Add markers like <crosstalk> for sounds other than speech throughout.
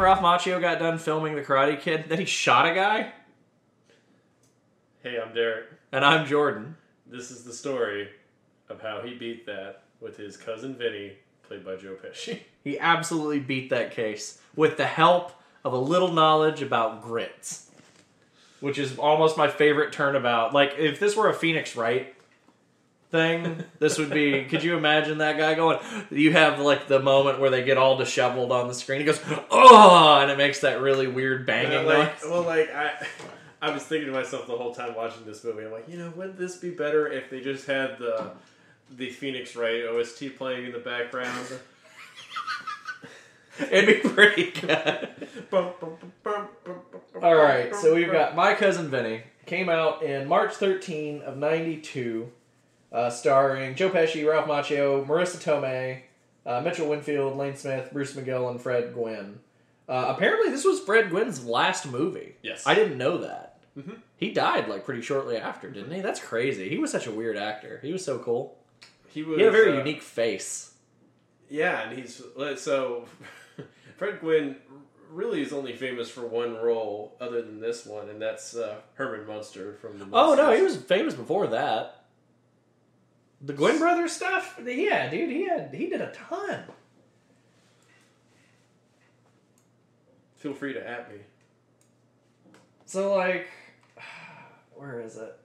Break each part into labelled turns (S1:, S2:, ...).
S1: Ralph Macchio got done filming The Karate Kid then he shot a guy?
S2: Hey, I'm Derek.
S1: And I'm Jordan.
S2: This is the story of how he beat that with his cousin Vinny, played by Joe Pesci. <laughs>
S1: He absolutely beat that case with the help of a little knowledge about grits, which is almost my favorite turnabout. Like, if this were a Phoenix Wright thing, this would be. could you imagine that guy going? You have like the moment where they get all disheveled on the screen. He goes, "Oh!" and it makes that really weird banging
S2: like,
S1: noise.
S2: well, like I, I was thinking to myself the whole time watching this movie. I'm like, you know, wouldn't this be better if they just had the the Phoenix Wright OST playing in the background?
S1: It'd be pretty good. All right, so we've got My Cousin Vinny. Came out in March 13 of 92, uh, starring Joe Pesci, Ralph Macchio, Marisa Tomei, uh, Mitchell Whitfield, Lane Smith, Bruce McGill, and Fred Gwynne. Uh, apparently, this was Fred Gwynne's last movie.
S2: Yes.
S1: I didn't know that.
S2: Mhm.
S1: He died like pretty shortly after, didn't he? That's crazy. He was such a weird actor. He was so cool.
S2: He was
S1: He had a very
S2: uh,
S1: unique face.
S2: Yeah, and he's so <laughs> Fred Gwynne really is only famous for one role other than this one, and that's uh, Herman Munster from the.
S1: Oh no, he was famous before that. The Gwynn brothers stuff, yeah, dude, he had he did a ton.
S2: Feel free to at me.
S1: So like, <sighs> where is it?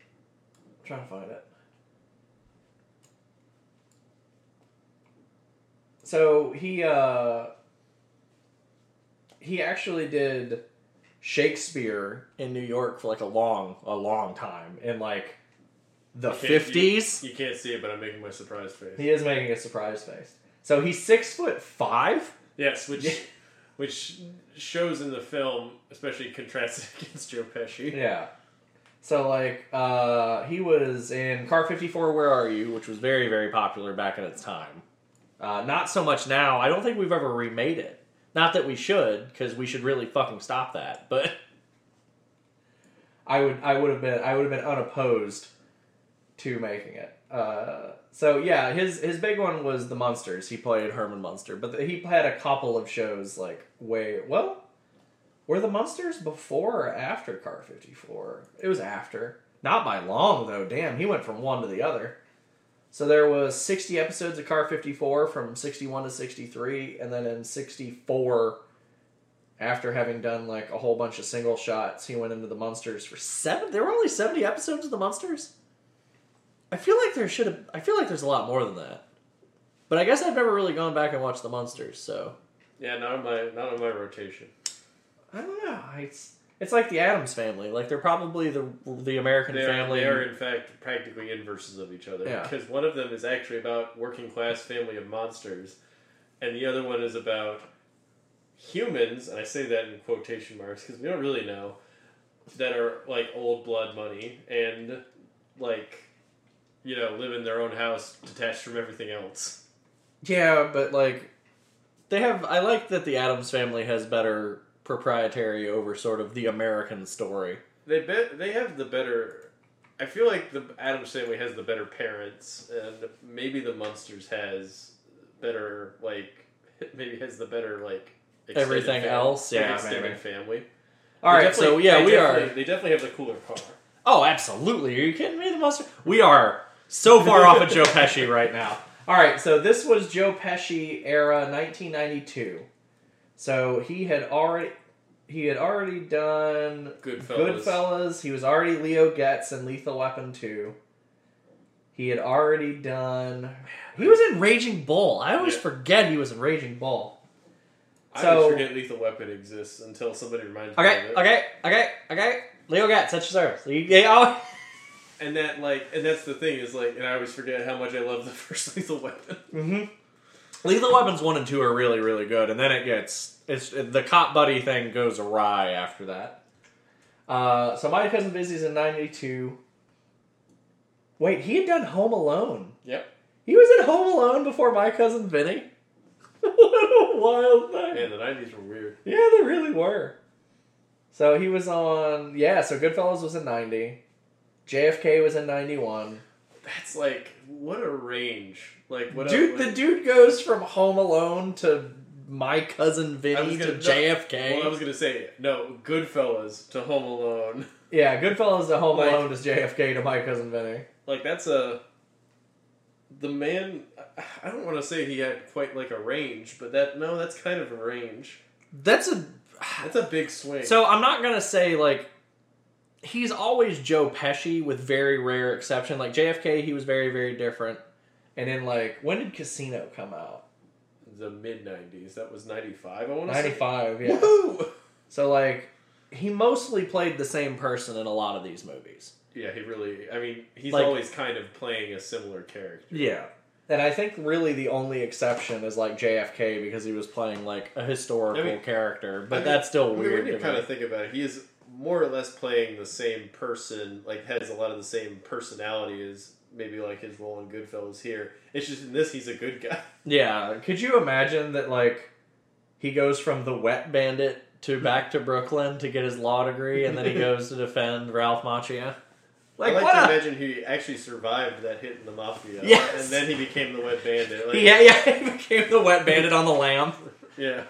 S1: I'm trying to find it. So he uh he actually did Shakespeare in New York for like a long a long time and like the fifties.
S2: You can't see it, but I'm making my surprise face.
S1: He is making a surprise face. So he's six foot five.
S2: Yes, which which shows in the film, especially contrasted <laughs> against Joe Pesci.
S1: Yeah. So like uh he was in Car 54 Where Are You, which was very very popular back in its time. Uh not so much now. I don't think we've ever remade it. Not that we should cuz we should really fucking stop that, but <laughs> I would I would have been I would have been unopposed to making it. Uh so yeah, his his big one was the Munsters. He played Herman Munster, but he had a couple of shows like way well were the Munsters before or after Car 54? It was after. Not by long, though. Damn, he went from one to the other. So there was 60 episodes of Car 54 from 61 to 63, and then in 64, after having done like a whole bunch of single shots, he went into the Munsters for seven. There were only 70 episodes of the Munsters? I feel like there should have. I feel like there's a lot more than that. But I guess I've never really gone back and watched the Munsters. so.
S2: Yeah, not on my not on my rotation.
S1: I don't know. It's it's like the Addams family. Like they're probably the the American
S2: They are,
S1: family.
S2: they are in fact practically inverses of each other.
S1: Yeah.
S2: Because one of them is actually about working class family of monsters, and the other one is about humans, and I say that in quotation marks because we don't really know, that are like old blood money and like, you know, live in their own house detached from everything else.
S1: yeah, but like they have. I like that the Addams family has better proprietary over sort of the American story.
S2: They bet they have the better. I feel like the Addams family has the better parents, and maybe the Munsters has better like <laughs> maybe has the better like
S1: Everything
S2: fam-
S1: else? Yeah,
S2: extended
S1: maybe.
S2: family.
S1: All
S2: They
S1: right, so yeah, we are.
S2: They definitely have the cooler car.
S1: Oh, absolutely. Are you kidding me? The Munster. We are so far off of Joe Pesci right now. All right, so this was Joe Pesci era 1992. So he had already he had already done
S2: Goodfellas.
S1: Goodfellas. He was already Leo Getz in Lethal Weapon 2. He had already done. He was in Raging Bull. I always
S2: Yeah.
S1: forget he was in Raging Bull.
S2: I
S1: So-
S2: always forget Lethal Weapon exists until somebody reminds me
S1: Okay,
S2: of it.
S1: okay, okay, okay. okay. Leo Getz, that's your service. You- oh.
S2: And that like, and that's the thing is like, and I always forget how much I love the <laughs> first Lethal Weapon.
S1: Mm-hmm. Lethal Weapons one and two are really, really good, and then it gets it's the cop buddy thing goes awry after that. Uh, so my cousin Busy's in '92. Wait, he had done Home Alone.
S2: Yep.
S1: He was in Home Alone before my cousin Vinny. <laughs> what a wild thing!
S2: Man, the nineties were weird.
S1: Yeah, they really were. So he was on yeah. So Goodfellas was in '90. JFK was in '91.
S2: That's like what a range. Like what
S1: Dude,
S2: a,
S1: the dude goes from Home Alone to My Cousin Vinny to
S2: gonna- no,
S1: JFK.
S2: Well, I was gonna say no. Goodfellas to Home Alone. <laughs>
S1: yeah, Goodfellas to Home
S2: Like-
S1: Alone is JFK to My Cousin Vinny.
S2: Like that's a. The man, I don't want to say he had quite like a range, but that no, that's kind of a range.
S1: That's a
S2: That's a big swing.
S1: So I'm not gonna say like he's always Joe Pesci with very rare exception. Like JFK, he was very very different. And then like when did Casino come out?
S2: the mid '90s. That was '95. I want to
S1: Ninety
S2: say.
S1: five. Yeah.
S2: Woohoo!
S1: So like he mostly played the same person in a lot of these movies.
S2: Yeah, he really. I mean, he's
S1: Like-
S2: always kind of playing a similar character.
S1: Yeah. And I think really the only exception is like JFK because he was playing like a historical
S2: I mean-
S1: character, but
S2: I mean,
S1: that's still
S2: I mean,
S1: weird.
S2: when you
S1: to
S2: kind
S1: me.
S2: of think about it, he is more or less playing the same person. Like has a lot of the same personality as maybe like his role in Goodfellas here. It's just in this he's a good guy. <laughs>
S1: Yeah, could you imagine that like he goes from the wet bandit to back to Brooklyn to get his law degree and then he goes to defend Ralph Macchio? Like,
S2: I like
S1: what
S2: to
S1: a-
S2: imagine he actually survived that hit in the mafia.
S1: Yes.
S2: and then he became the wet bandit. Like, <laughs>
S1: Yeah, yeah, he became the wet bandit on the lam. <laughs>
S2: yeah.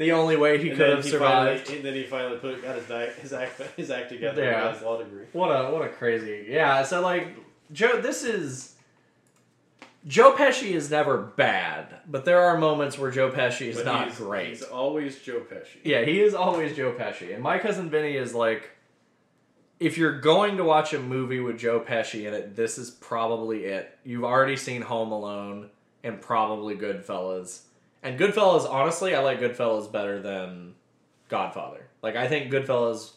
S1: The only way he
S2: And
S1: could have
S2: he
S1: survived.
S2: Finally, and then he finally put got his di- his act his act together
S1: Yeah.
S2: and got his law degree.
S1: What a what a crazy yeah. So like Joe, this is Joe Pesci is never bad, but there are moments where Joe Pesci is
S2: But
S1: not
S2: he's,
S1: great.
S2: He's always Joe Pesci.
S1: Yeah, he is always Joe Pesci. And my cousin Vinny is like, if you're going to watch a movie with Joe Pesci in it, this is probably it. You've already seen Home Alone and probably Goodfellas. And Goodfellas, honestly, I like Goodfellas better than Godfather. Like, I think Goodfellas,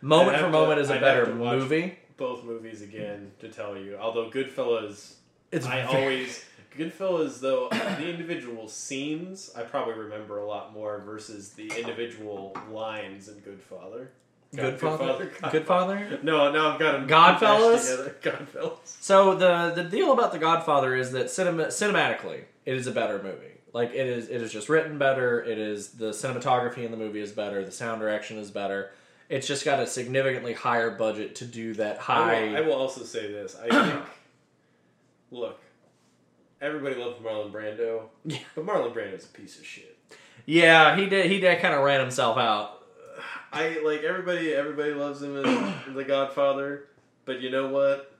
S1: moment for
S2: have
S1: moment, is a
S2: I'd
S1: better
S2: to
S1: movie.
S2: Both movies again to tell you. Although Goodfellas
S1: It's
S2: I
S1: very-
S2: always Goodfellas though <coughs> the individual scenes I probably remember a lot more versus the individual lines in Goodfather. God-
S1: Goodfather.
S2: Godfather.
S1: Goodfather.
S2: No, now I've got them
S1: Godfellas? <laughs>
S2: Godfellas.
S1: So the the deal about the Godfather is that cinema, cinematically, it is a better movie. Like it is, it is just written better. It is the cinematography in the movie is better. The sound direction is better. It's just got a significantly higher budget to do that
S2: I
S1: high.
S2: will, I will also say this. I think <coughs> look, everybody loves Marlon Brando,
S1: Yeah.
S2: but Marlon Brando's a piece of shit.
S1: yeah, he did. He did kind of ran himself out.
S2: I like everybody. Everybody loves him as <coughs> the Godfather, but you know what?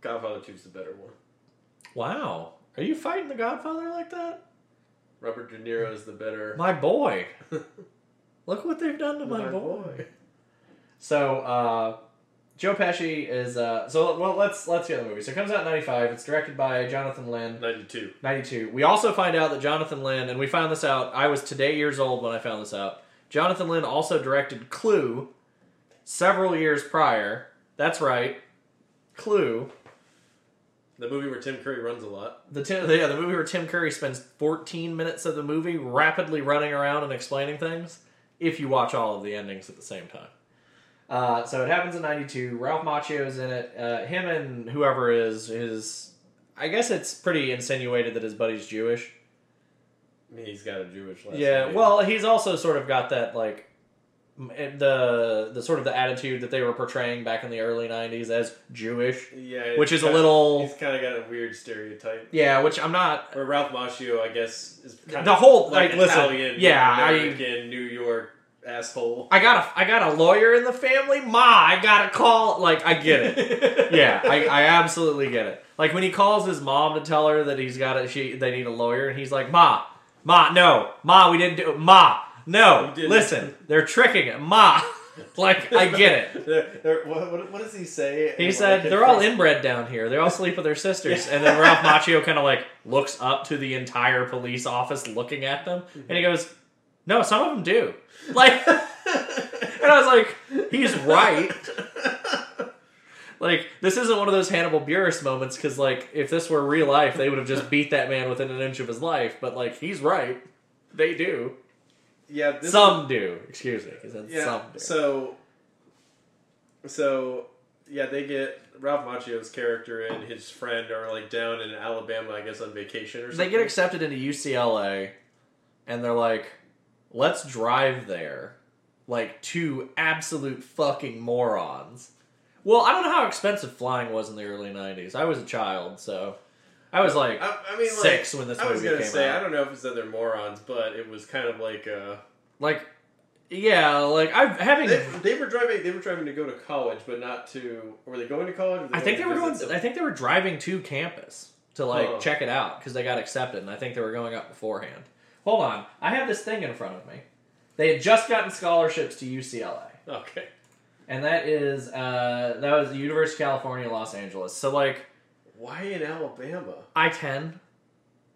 S2: Godfather Two is the better one.
S1: Wow, are you fighting the Godfather like that?
S2: Robert De Niro is the better.
S1: My boy, <laughs> look what they've done to my,
S2: My
S1: boy.
S2: boy.
S1: So uh, Joe Pesci is uh, so well. Let's let's hear the movie. So it comes out in '95. It's directed by Jonathan Lynn.
S2: Ninety-two.
S1: 92. We also find out that Jonathan Lynn, and we found this out, I was today years old when I found this out. Jonathan Lynn also directed Clue several years prior. That's right. Clue.
S2: The movie where Tim Curry runs a lot.
S1: The, Tim, yeah, the movie where Tim Curry spends 14 minutes of the movie rapidly running around and explaining things, if you watch all of the endings at the same time. Uh, so it happens in 92. Ralph Macchio is in it. Uh, him and whoever is, is. I guess it's pretty insinuated that his buddy's Jewish.
S2: He's got a Jewish last
S1: Yeah,
S2: name.
S1: well, he's also sort of got that like Eh, the the sort of the attitude that they were portraying back in the early '90s as Jewish,
S2: yeah,
S1: which is a little
S2: He's kind of got a weird stereotype.
S1: yeah. Which I'm not.
S2: Where Ralph Macchio, I guess, is kind
S1: The
S2: of
S1: whole-
S2: like,
S1: like, listen,
S2: Italian,
S1: yeah, I-
S2: American, New York asshole.
S1: I got a I got a lawyer in the family. Ma, I got to call. Like I get it. <laughs> yeah, I, I absolutely get it. Like when he calls his mom to tell her that he's got a she they need a lawyer, and he's like, Ma, Ma, no, Ma, we didn't do it. Ma, no, listen, they're tricking it. Ma, <laughs> like I get it. <laughs>
S2: They're- they're- what, what, does he say?
S1: He said they're all inbred down here. They all sleep with their sisters.
S2: Yeah. <laughs>
S1: And then Ralph Macchio kind of like looks up to the entire police office looking at them, and he mm-hmm. goes, "No, some of them do." Like, and I was like, "He's right." Like, this isn't one of those Hannibal Buress moments because, like, if this were real life, they would have just beat that man within an inch of his life. But like, he's right. They do.
S2: Yeah, this
S1: some do. Excuse me.
S2: Yeah.
S1: some do.
S2: So, so yeah, they get Ralph Macchio's character and his friend are like down in Alabama, I guess, on vacation or something.
S1: They get accepted into UCLA, and they're like, "Let's drive there." Like two absolute fucking morons. Well, I don't know how expensive flying was in the early '90s. I was a child, so I was like
S2: I, I mean, like,
S1: six when this
S2: I was gonna say,
S1: out.
S2: I don't know if it's that they're morons, but it was kind of like uh,
S1: like, yeah, like I'm having.
S2: they, they were driving. They were driving to go to college, but not to. Were they going to college?
S1: I think they were going. I think they were driving to campus to like
S2: Huh.
S1: check it out because they got accepted, and I think they were going up beforehand. Hold on, I have this thing in front of me. They had just gotten scholarships to UCLA.
S2: Okay.
S1: and that is uh, that was the University of California, Los Angeles. So like
S2: Why in Alabama?
S1: I ten,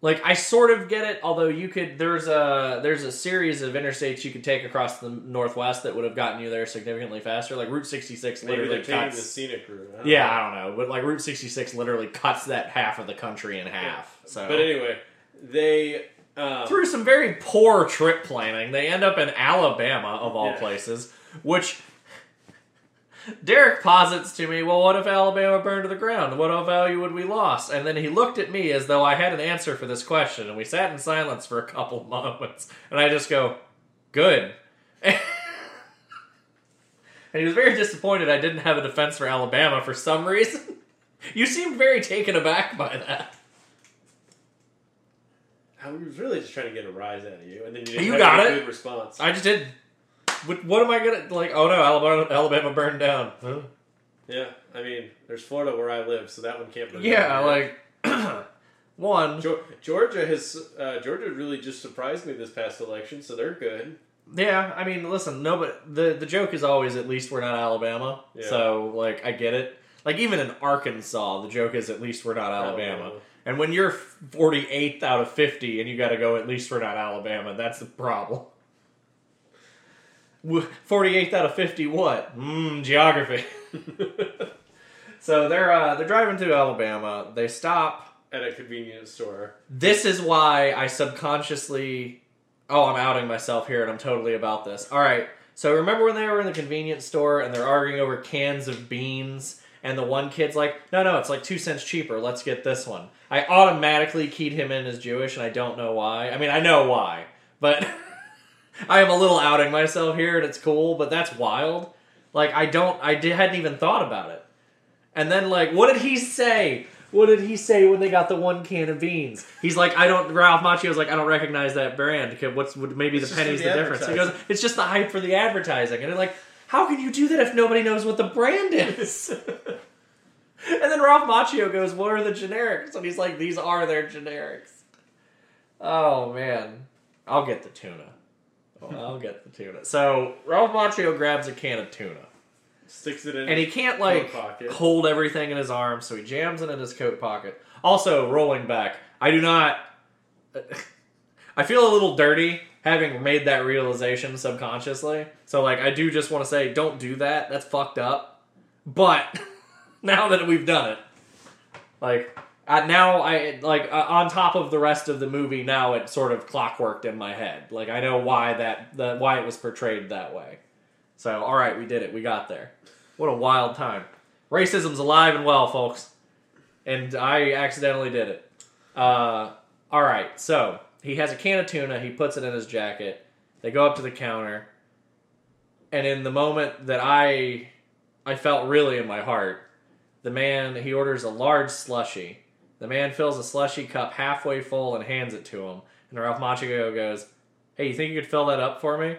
S1: like I sort of get it. Although you could there's a there's a series of interstates you could take across the northwest that would have gotten you there significantly faster. Like Route sixty six
S2: Maybe
S1: literally
S2: they're taking
S1: cuts.
S2: the scenic route. I
S1: yeah,
S2: know.
S1: I don't know, but like Route sixty six literally cuts that half of the country in half. So
S2: But anyway, they. Um,
S1: through some very poor trip planning, they end up in Alabama of all
S2: Yeah.
S1: places, which Derek posits to me, well, what if Alabama burned to the ground? What value would we lost? And then he looked at me as though I had an answer for this question, and we sat in silence for a couple <laughs> moments, and I just go, good. <laughs> and he was very disappointed I didn't have a defense for Alabama for some reason. <laughs> You seemed very taken aback by that.
S2: I was really just trying to get a rise out of you, and then you didn't
S1: You
S2: have
S1: got
S2: any
S1: it.
S2: good response.
S1: I just did. What, what am I gonna like? Oh no, Alabama, Alabama burned down. Huh?
S2: yeah, I mean, there's Florida where I live, so that one can't. burn
S1: Yeah, like <clears throat> one.
S2: Geor- Georgia has uh, Georgia really just surprised me this past election, so they're good.
S1: Yeah, I mean, listen, no, but the the joke is always at least we're not Alabama.
S2: Yeah.
S1: So like, I get it. Like even in Arkansas, the joke is at least we're not Alabama.
S2: Alabama.
S1: And when you're 48th out of 50 and you got to go at least we're not Alabama, that's the problem. W- 48th out of 50 what? Mmm, geography. <laughs> so they're uh, they're driving to Alabama. They stop
S2: At a convenience store.
S1: this is why I subconsciously. Oh, I'm outing myself here, and I'm totally about this. All right. So remember when they were in the convenience store and they're arguing over cans of beans, and the one kid's like, "No, no, it's like two cents cheaper. Let's get this one." I automatically keyed him in as Jewish, and I don't know why. I mean, I know why, but <laughs> I am a little outing myself here, and it's cool. But that's wild. Like I don't, I did, hadn't even thought about it. And then like, what did he say? What did he say when they got the one can of beans? He's like, I don't. Ralph Macchio's like, I don't recognize that brand. Okay, What's would maybe
S2: It's
S1: the penny's the,
S2: the
S1: difference? He goes, it's just the hype for the advertising. And they're like, how can you do that if nobody knows what the brand is? <laughs> and then Ralph Macchio goes, what are the generics? And he's like, these are their generics. Oh man, I'll get the tuna. I'll get the tuna. So Ralph Macchio grabs a can of tuna.
S2: Sticks it in.
S1: And he can't like hold everything in his arm, so he jams it in his coat pocket. Also, rolling back, I do not. <laughs> I feel a little dirty having made that realization subconsciously. So, like, I do just want to say, don't do that. That's fucked up. But <laughs> now that we've done it, like, now I like uh, on top of the rest of the movie. Now it sort of clockworked in my head. Like, I know why that the why it was portrayed that way. So, all right, we did it. We got there. What a wild time. Racism's alive and well, folks. And I accidentally did it. Uh, all right, so he has a can of tuna. He puts it in his jacket. They go up to the counter. And in the moment that I, I felt really in my heart, the man he orders a large slushy. The man fills a slushy cup halfway full and hands it to him. And Ralph Macchio goes, "Hey, you think you could fill that up for me?"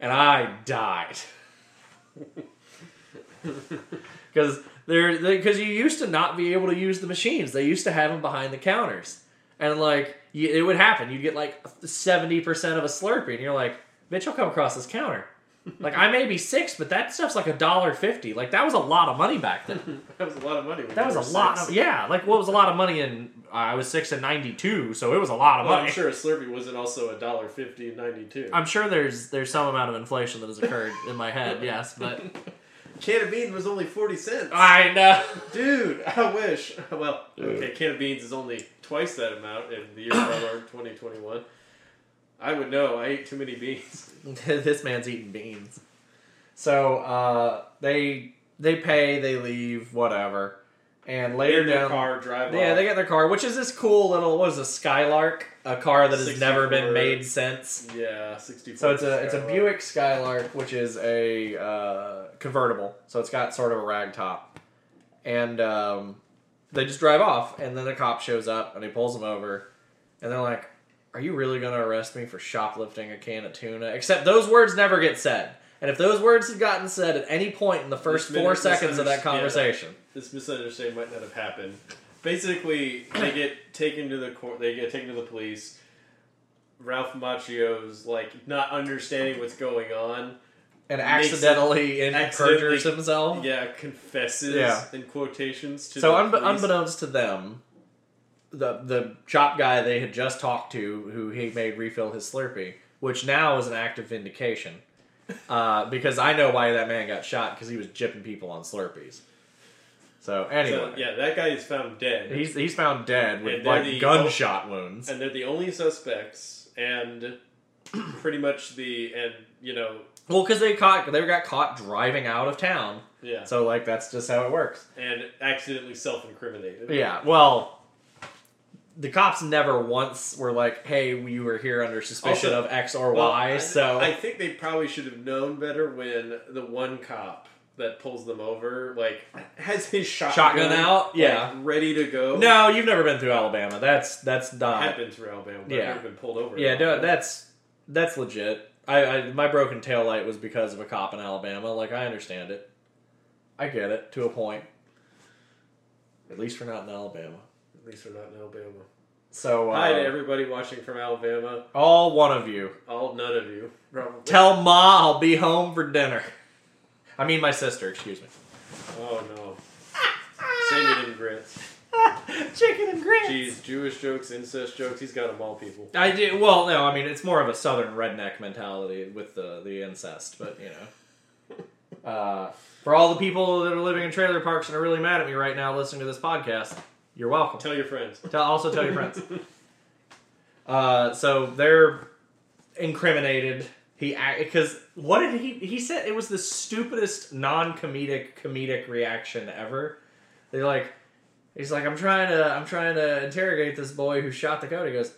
S1: And I died. <laughs> because they're because you used to not be able to use the machines. They used to have them behind the counters, and like you, it would happen. You'd get like seventy percent of a Slurpee, and you're like, "Bitch, I'll come across this counter." Like I may be six, but that stuff's like a dollar fifty. Like that was a lot of money back then. <laughs>
S2: that was a lot of money. when
S1: That
S2: you
S1: was a
S2: were
S1: lot of yeah. Like what was a lot of money in? I was six in ninety two, so it was a lot of
S2: Well,
S1: money.
S2: I'm sure a Slurpee wasn't also a dollar fifty in '92.
S1: I'm sure there's there's some amount of inflation that has occurred in my head. <laughs> Yes, but <laughs>
S2: Can of beans was only forty cents.
S1: I know.
S2: Dude, I wish. Well, okay, can of beans is only twice that amount in the year of our Lord 2021. I would know. I ate too many beans. <laughs>
S1: this man's eating beans. So uh, they they pay, they leave, whatever, and later
S2: their
S1: down,
S2: car, drive
S1: yeah,
S2: off.
S1: they get their car, which is this cool little what is a Skylark, a car that has never been made since.
S2: yeah, 64.
S1: So it's a it's a Buick Skylark, which is a uh, convertible. So it's got sort of a rag top, and um, they just drive off, and then the cop shows up and he pulls them over, and they're like, "Are you really gonna arrest me for shoplifting a can of tuna?" Except those words never get said. And if those words had gotten said at any point in the first
S2: This
S1: four seconds of that
S2: underst- yeah.
S1: conversation,
S2: this misunderstanding might not have happened. Basically, they get taken to the court. They get taken to the police. Ralph Macchio's like not understanding what's going on.
S1: and
S2: Makes it-
S1: accidentally
S2: accidentally-
S1: himself.
S2: Yeah, confesses
S1: Yeah.
S2: in quotations to
S1: So unbe- unbeknownst to them, the the shop guy they had just talked to, who he made refill his Slurpee, which now is an act of vindication, <laughs> uh, because I know why that man got shot because he was jipping people on Slurpees. So anyway,
S2: So, yeah, that guy is found dead.
S1: he's he's found dead with like
S2: the-
S1: gunshot wounds.
S2: and they're the only suspects, and <clears throat> pretty much the and you know
S1: Well, because they caught they got caught driving out of town,
S2: yeah,
S1: so like that's just how it works.
S2: and accidentally self-incriminated.
S1: Yeah, well, the cops never once were like, "Hey, we were here under suspicion
S2: Also-
S1: of X or
S2: Well,
S1: Y."
S2: I,
S1: so
S2: I think they probably should have known better when the one cop that pulls them over like has his shotgun,
S1: Shotgun out?
S2: like,
S1: Yeah.
S2: ready to go.
S1: no, you've never been through Alabama. That's that's
S2: I've
S1: not.
S2: been through Alabama, but
S1: Yeah.
S2: I've never been pulled over.
S1: Yeah, no, that's that's legit. I, I my broken tail light was because of a cop in Alabama. Like I understand it. I get it to a point. At least we're not in Alabama.
S2: At least we're not in Alabama.
S1: So uh,
S2: Hi to everybody watching from Alabama.
S1: all one of you.
S2: All none of you probably.
S1: Tell Ma I'll be home for dinner. I mean my sister. Excuse me.
S2: Oh no. Same eating grits. <laughs>
S1: Chicken and grits.
S2: Jeez, Jewish jokes, incest jokes. He's got them all, people.
S1: I do. Well, no, I mean it's more of a southern redneck mentality with the the incest, but you know, <laughs> uh, for all the people that are living in trailer parks and are really mad at me right now listening to this podcast, you're welcome.
S2: Tell your friends. <laughs>
S1: Tell, also tell your friends. Uh, so they're incriminated. He because what did he he said it was the stupidest non comedic comedic reaction ever. They're like, he's like, I'm trying to I'm trying to interrogate this boy who shot the code. He goes,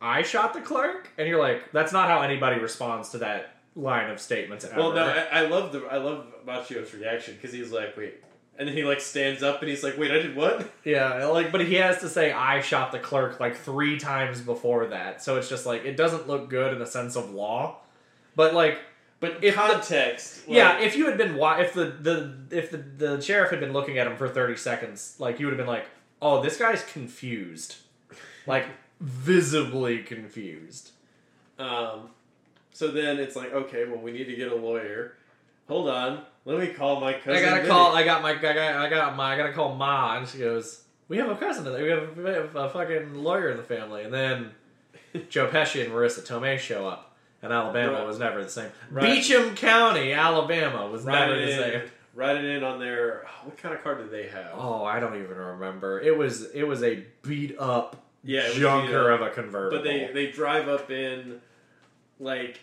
S1: I shot the clerk, and you're like, that's not how anybody responds to that line of statements. Ever.
S2: Well, no, I, I love the I love Macchio's reaction because he's like, wait, and then he like stands up and he's like, wait, I did what? <laughs>
S1: Yeah, like, but he has to say I shot the clerk like three times before that, so it's just like it doesn't look good in the sense of law. But like,
S2: But
S1: If the-
S2: context, like,
S1: yeah, if you had been wa- if the the if the the sheriff had been looking at him for thirty seconds, like you would have been like, oh, this guy's confused, like visibly confused.
S2: Um, so then it's like, okay, well, we need to get a lawyer. Hold on, let me call my cousin.
S1: I gotta
S2: Vinny.
S1: call. I got my. I got. I got my. I gotta call Ma, and she goes, "We have a cousin. in there. We have, we have a fucking lawyer in the family." And then <laughs> Joe Pesci and Marisa Tomei show up, and Alabama
S2: Right.
S1: was never the same.
S2: Right.
S1: Beechum County, Alabama was never
S2: Write
S1: the same.
S2: in, write it in on their. Oh, what kind of car did they have?
S1: Oh, I don't even remember. It was. It was a beat up
S2: yeah, it was
S1: junker of a convertible.
S2: But they they drive up in, like,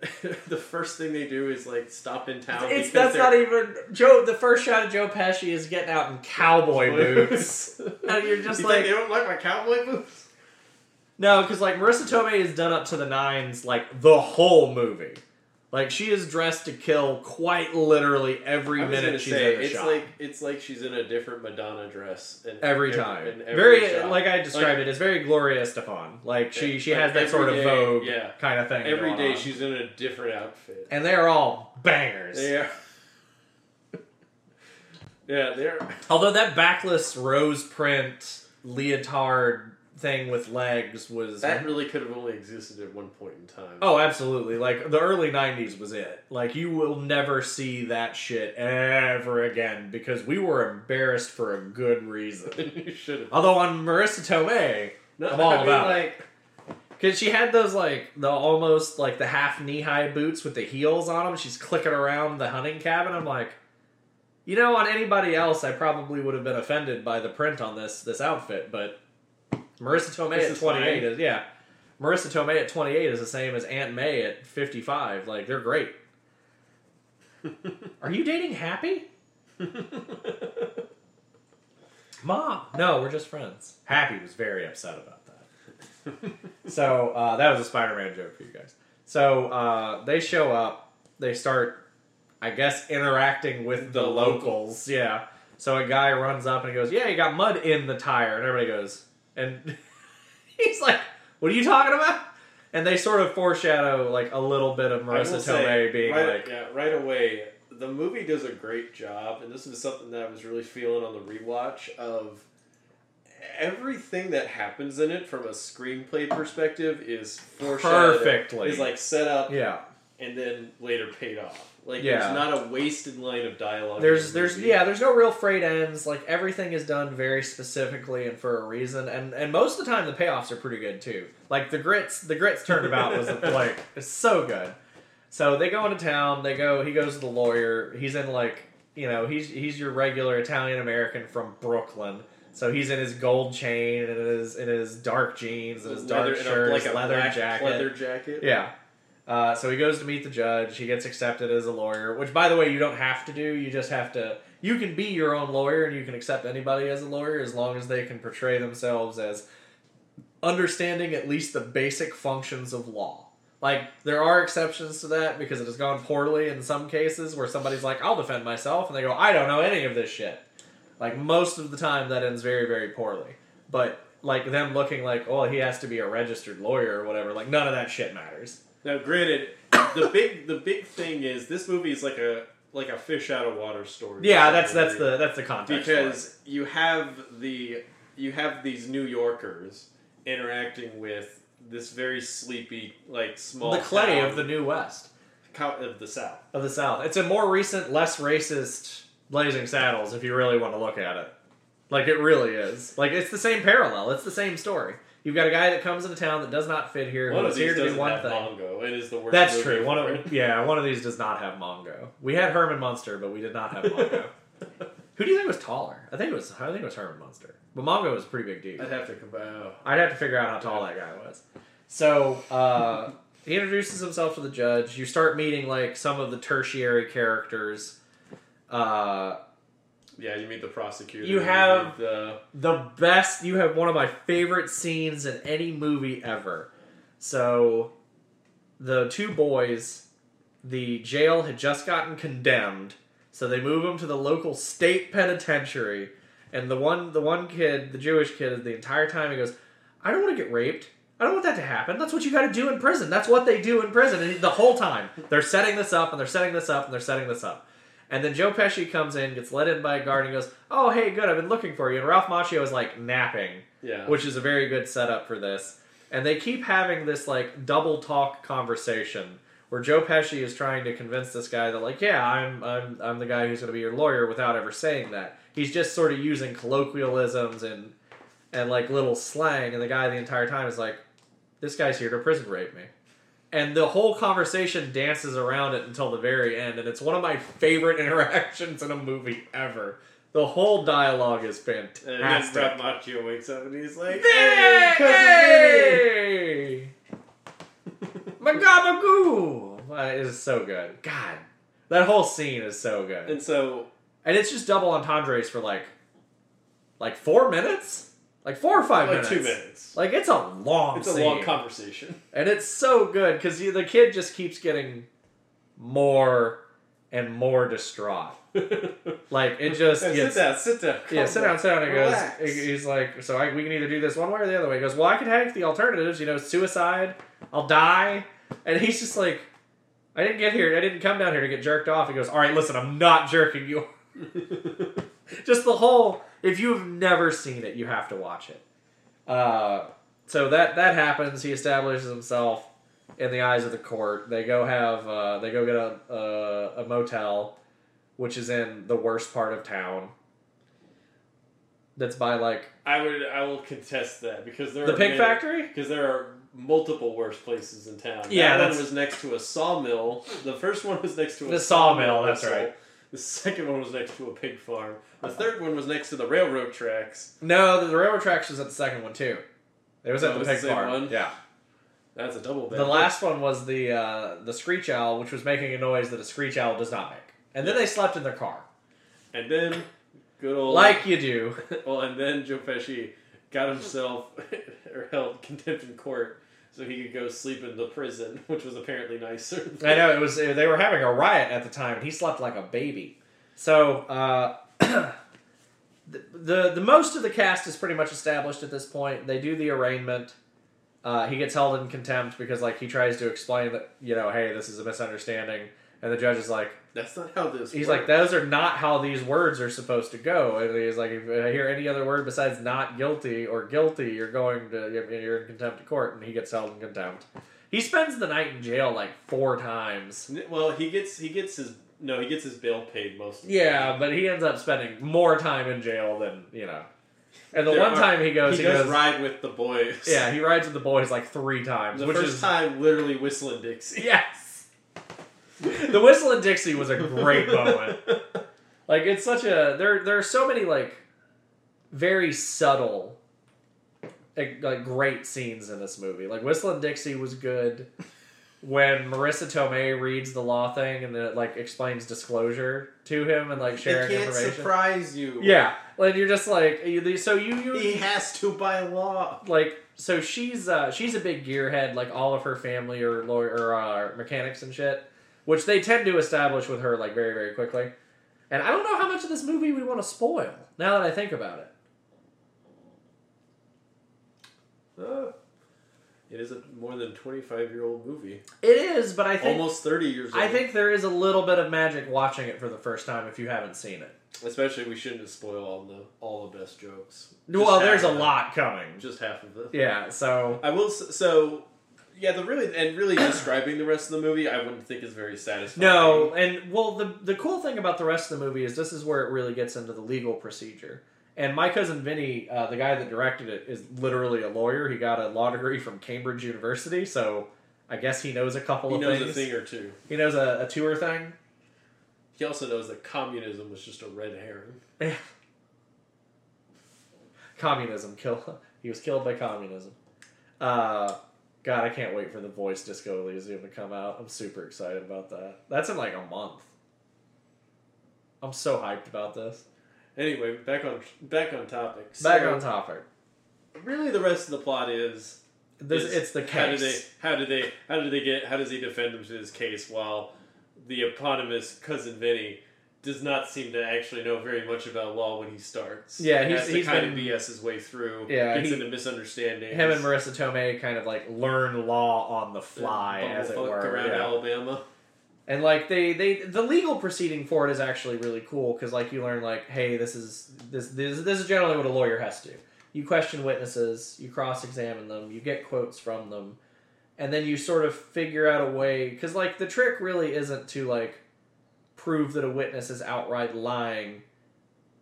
S2: <laughs> the first thing they do is like stop in town.
S1: It's that's
S2: they're-
S1: not even Joe. The first shot of Joe Pesci is getting out in cowboy boots. <laughs> And you're just
S2: You
S1: like-
S2: think they don't like my cowboy boots.
S1: No, because like Marisa Tomei is done up to the nines like the whole movie. Like she is dressed to kill quite literally every minute she's
S2: say
S1: in the
S2: it's
S1: shot.
S2: like it's like she's in a different Madonna dress in
S1: every time,
S2: in every
S1: very
S2: shot.
S1: like I described
S2: Like-
S1: it as very Gloria Estefan. Like she
S2: Yeah,
S1: she
S2: like
S1: has that
S2: every
S1: sort of
S2: day,
S1: Vogue
S2: yeah.
S1: kind of thing.
S2: Every day
S1: on.
S2: she's in a different outfit.
S1: and they are all bangers.
S2: They are. <laughs> yeah, they're.
S1: Although that backless rose print leotard thing with legs was
S2: That really could have only existed at one point in time.
S1: Oh, absolutely. Like the early 90s was it. Like you will never see that shit ever again because we were embarrassed for a good reason. <laughs>
S2: you should have.
S1: Although on Marisa Tomei,
S2: No,
S1: I'm all
S2: I mean,
S1: about
S2: like.
S1: cuz she had those like the almost like the half knee-high boots with the heels on them, she's clicking around the hunting cabin. I'm like, you know, on anybody else I probably would have been offended by the print on this this outfit, but Marisa Tomei
S2: This
S1: at 28
S2: fine.
S1: is yeah. Marisa Tomei at 28 is the same as Aunt May at 55. Like they're great. <laughs> Are you dating Happy? Mom. No, we're just friends. Happy was very upset about that. <laughs> so uh, that was a Spider-Man joke for you guys. So uh, they show up. They start, I guess, interacting with the,
S2: The
S1: locals. Yeah. So a guy runs up and he goes, "Yeah, you got mud in the tire," and everybody goes, and <laughs> he's like, "What are you talking about?" And they sort of foreshadow like a little bit of Marisa
S2: say,
S1: Tomei being
S2: right,
S1: like,
S2: yeah, right away. The movie does a great job, and this is something that I was really feeling on the rewatch of everything that happens in it from a screenplay perspective is foreshadowed,
S1: Perfectly.
S2: is like set up
S1: "Yeah."
S2: and then later paid off. Like
S1: Yeah.
S2: there's not a wasted line of dialogue.
S1: There's
S2: the
S1: there's yeah, there's no real freight ends. Like everything is done very specifically and for a reason. And and most of the time the payoffs are pretty good too. Like the grits the grits turnabout was <laughs> like it's so good. So they go into town, they go he goes to the lawyer. He's in like you know, he's he's your regular Italian American from Brooklyn. So he's in his gold chain and his in his dark jeans and his dark
S2: Leather- a-
S1: shirt,
S2: like
S1: his leather jacket.
S2: leather jacket.
S1: Yeah. Uh, so he goes to meet the judge. He gets accepted as a lawyer, which, by the way, you don't have to do. You just have to. You can be your own lawyer, and you can accept anybody as a lawyer as long as they can portray themselves as understanding at least the basic functions of law. Like there are exceptions to that because it has gone poorly in some cases where somebody's like, "I'll defend myself," and they go, "I don't know any of this shit." Like most of the time, that ends very, very poorly. But like them looking like, "Oh, he has to be a registered lawyer or whatever," like none of that shit matters.
S2: Now, granted, the big the big thing is this movie is like a like a fish out of water story.
S1: Yeah, that's that's the that's the context.
S2: because you have the you have these New Yorkers interacting with this very sleepy like small
S1: the clay
S2: town
S1: of the New West
S2: of the South.
S1: of the South. It's a more recent, less racist Blazing Saddles, if you really want to look at it. Like it really is. Like it's the same parallel. It's the same story. You've got a guy that comes into town that does not fit here.
S2: One
S1: who's
S2: of these
S1: here to do
S2: doesn't
S1: one
S2: have
S1: thing.
S2: Mongo. It is the worst.
S1: That's
S2: movie
S1: true. One
S2: ever.
S1: of yeah, one of these does not have Mongo. We had Herman Munster, but we did not have Mongo. <laughs> Who do you think was taller? I think it was I think it was Herman Munster. But Mongo was a pretty big dude.
S2: I'd have to compare.
S1: I'd have to figure out how tall that guy was. So uh, he introduces himself to the judge. You start meeting like some of the tertiary characters. Uh,
S2: Yeah, you meet the prosecutor.
S1: You have-
S2: meet the
S1: the best. You have one of my favorite scenes in any movie ever. So the two boys, the jail had just gotten condemned, so they move them to the local state penitentiary. And the one, the one kid, the Jewish kid, the entire time he goes, "I don't want to get raped. I don't want that to happen. That's what you got to do in prison. That's what they do in prison." And the whole time they're setting this up, and they're setting this up, and they're setting this up. And then Joe Pesci comes in, gets let in by a guard, and goes, "Oh, hey, good. I've been looking for you." And Ralph Macchio is like napping,
S2: yeah.
S1: which is a very good setup for this. And they keep having this like double talk conversation where Joe Pesci is trying to convince this guy that like, yeah, I'm I'm I'm the guy who's going to be your lawyer without ever saying that. He's just sort of using colloquialisms and and like little slang, and the guy the entire time is like, this guy's here to prison rape me. And the whole conversation dances around it until the very end, and it's one of my favorite <laughs> interactions in a movie ever. The whole dialogue is fantastic.
S2: and then Macchio wakes up and he's like,
S1: Hey!
S2: "Hey,
S1: hey! Magabagoo! Uh, It is so good. God, that whole scene is so good,
S2: And so
S1: and it's just double entendres for like, like four minutes, like four or five
S2: like
S1: minutes,
S2: two minutes.
S1: Like it's a long.
S2: It's a long conversation. <laughs>
S1: and it's so good because the kid just keeps getting more and more distraught. <laughs> Like it just gets
S2: sit down, sit down.
S1: yeah, sit down, sit down. He goes, he's like, so I, we can either do this one way or the other way. He goes, well, I can take the alternatives, you know, suicide, I'll die. And he's just like, I didn't get here, I didn't come down here to get jerked off. He goes, all right, listen, I'm not jerking you. <laughs> just the whole, if you've never seen it, you have to watch it. Uh, so that, that happens. He establishes himself in the eyes of the court. They go have, uh, they go get a, a, a motel, which is in the worst part of town that's by like
S2: I would, I will contest that because there
S1: the pig
S2: many-
S1: factory.
S2: because there are multiple worst places in town.
S1: Yeah,
S2: that one was next to a sawmill. The first one was next to a
S1: The sawmill, that's
S2: whistle.
S1: right. <laughs>
S2: The second one was next to a pig farm. The third one was next to the railroad tracks.
S1: No, the, the railroad tracks was at the second one too. It was
S2: Oh,
S1: at the pig
S2: the
S1: farm.
S2: one?
S1: Yeah.
S2: That's a double bed.
S1: The last one was the uh, the screech owl, which was making a noise that a screech owl does not make. And then they slept in their car,
S2: and then good old
S1: like you do. <laughs>
S2: well, and then Joe Pesci got himself <laughs> or held contempt in court so he could go sleep in the prison, <laughs> which was apparently nicer.
S1: I know it was. They were having a riot at the time, and he slept like a baby. So uh, <clears throat> the, the the most of the cast is pretty much established at this point. They do the arraignment. Uh, he gets held in contempt because like he tries to explain that you know, hey, this is a misunderstanding, and the judge is like,
S2: That's not how this.
S1: he's
S2: works.
S1: like, those are not how these words are supposed to go. And he's like, if I hear any other word besides not guilty or guilty, you're going to you're in contempt of court, and he gets held in contempt. He spends the night in jail like four times.
S2: Well, he gets he gets his no, he gets his bail paid most.
S1: Yeah, but he ends up spending more time in jail than you know. And the
S2: There
S1: one
S2: are-
S1: time he goes,
S2: he,
S1: he,
S2: does
S1: goes,
S2: ride with the boys.
S1: yeah, he rides with the boys like three times,
S2: the
S1: which
S2: first
S1: is
S2: time literally whistling Dixie.
S1: yes. <laughs> the whistle and Dixie was a great moment. Like it's such a there. There are so many like very subtle, like, like great scenes in this movie. Like Whistle and Dixie was good. When Marisa Tomei reads the law thing and then it like explains disclosure to him and like sharing
S2: it can't
S1: information.
S2: surprise you.
S1: Yeah, like you're just like you- so you you
S2: he has to by law.
S1: like so she's uh she's a big gearhead like all of her family are lawyer or uh, mechanics and shit which they tend to establish with her like very very quickly and i don't know how much of this movie we want to spoil now that i think about it
S2: Uh, it is a more than twenty five year old movie.
S1: it is but i think
S2: Almost thirty years old.
S1: i think there is a little bit of magic watching it for the first time if you haven't seen it
S2: especially we shouldn't spoil all the all the best jokes. Just
S1: well there's a lot coming
S2: Just half of it.
S1: yeah so
S2: I will. So yeah, the really and really <clears throat> describing the rest of the movie, I wouldn't think is very satisfying.
S1: No, and well, the the cool thing about the rest of the movie is this is where it really gets into the legal procedure. And my cousin Vinny, uh, the guy that directed it, is literally a lawyer. He got a law degree from Cambridge University, so I guess he knows a couple
S2: he
S1: of
S2: knows
S1: things.
S2: a thing or two.
S1: He knows a, a tour thing.
S2: He also knows that communism was just a red herring.
S1: Communism kill. <laughs> He was killed by communism. Uh, God, I can't wait for the Voice Disco Elysium to come out. I'm super excited about that. That's in like a month. I'm so hyped about this.
S2: Anyway, back on back on topic.
S1: Back
S2: So,
S1: on topic.
S2: Really, the rest of the plot is
S1: This,
S2: is
S1: it's the case.
S2: How do they? How do they? How do they get? How does he defend him to his case while the eponymous cousin Vinny does not seem to actually know very much about law when he starts?
S1: Yeah,
S2: He
S1: he's-
S2: has to
S1: he's
S2: kind
S1: been-
S2: of BS his way through.
S1: Yeah,
S2: gets
S1: he-
S2: into misunderstandings.
S1: Him and Marisa Tomei kind of like learn law on the fly, as it were.
S2: around
S1: yeah.
S2: Alabama.
S1: And like they, they, the legal proceeding for it is actually really cool because like you learn like, hey, this is this this this is generally what a lawyer has to do. You question witnesses, you cross examine them, you get quotes from them, and then you sort of figure out a way because like the trick really isn't to like prove that a witness is outright lying.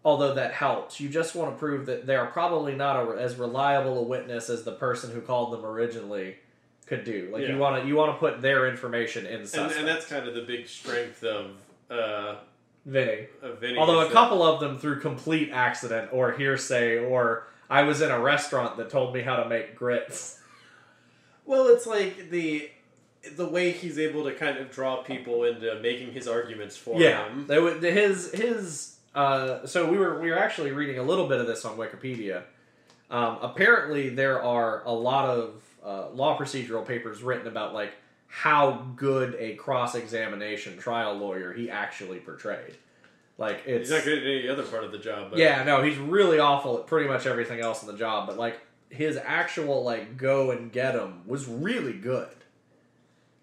S1: Although that helps, you just want to prove that they are probably not a, as reliable a witness as the person who called them originally could do. Like
S2: Yeah.
S1: you want to you want to put their information in
S2: And, and that's kind of the big strength of uh,
S1: Vinny.
S2: Vinny.
S1: Although a couple of them through complete accident or hearsay or I was in a restaurant that told me how to make grits.
S2: Well, it's like the the way he's able to kind of draw people into making his arguments for
S1: yeah,
S2: him.
S1: would his his. Uh, so we were we were actually reading a little bit of this on Wikipedia. Um, apparently, there are a lot of uh, law procedural papers written about like how good a cross examination trial lawyer he actually portrayed. Like it's
S2: He's not good at any other part of the job. But
S1: Yeah, no, he's really awful at pretty much everything else in the job, but like his actual like go and get him was really good.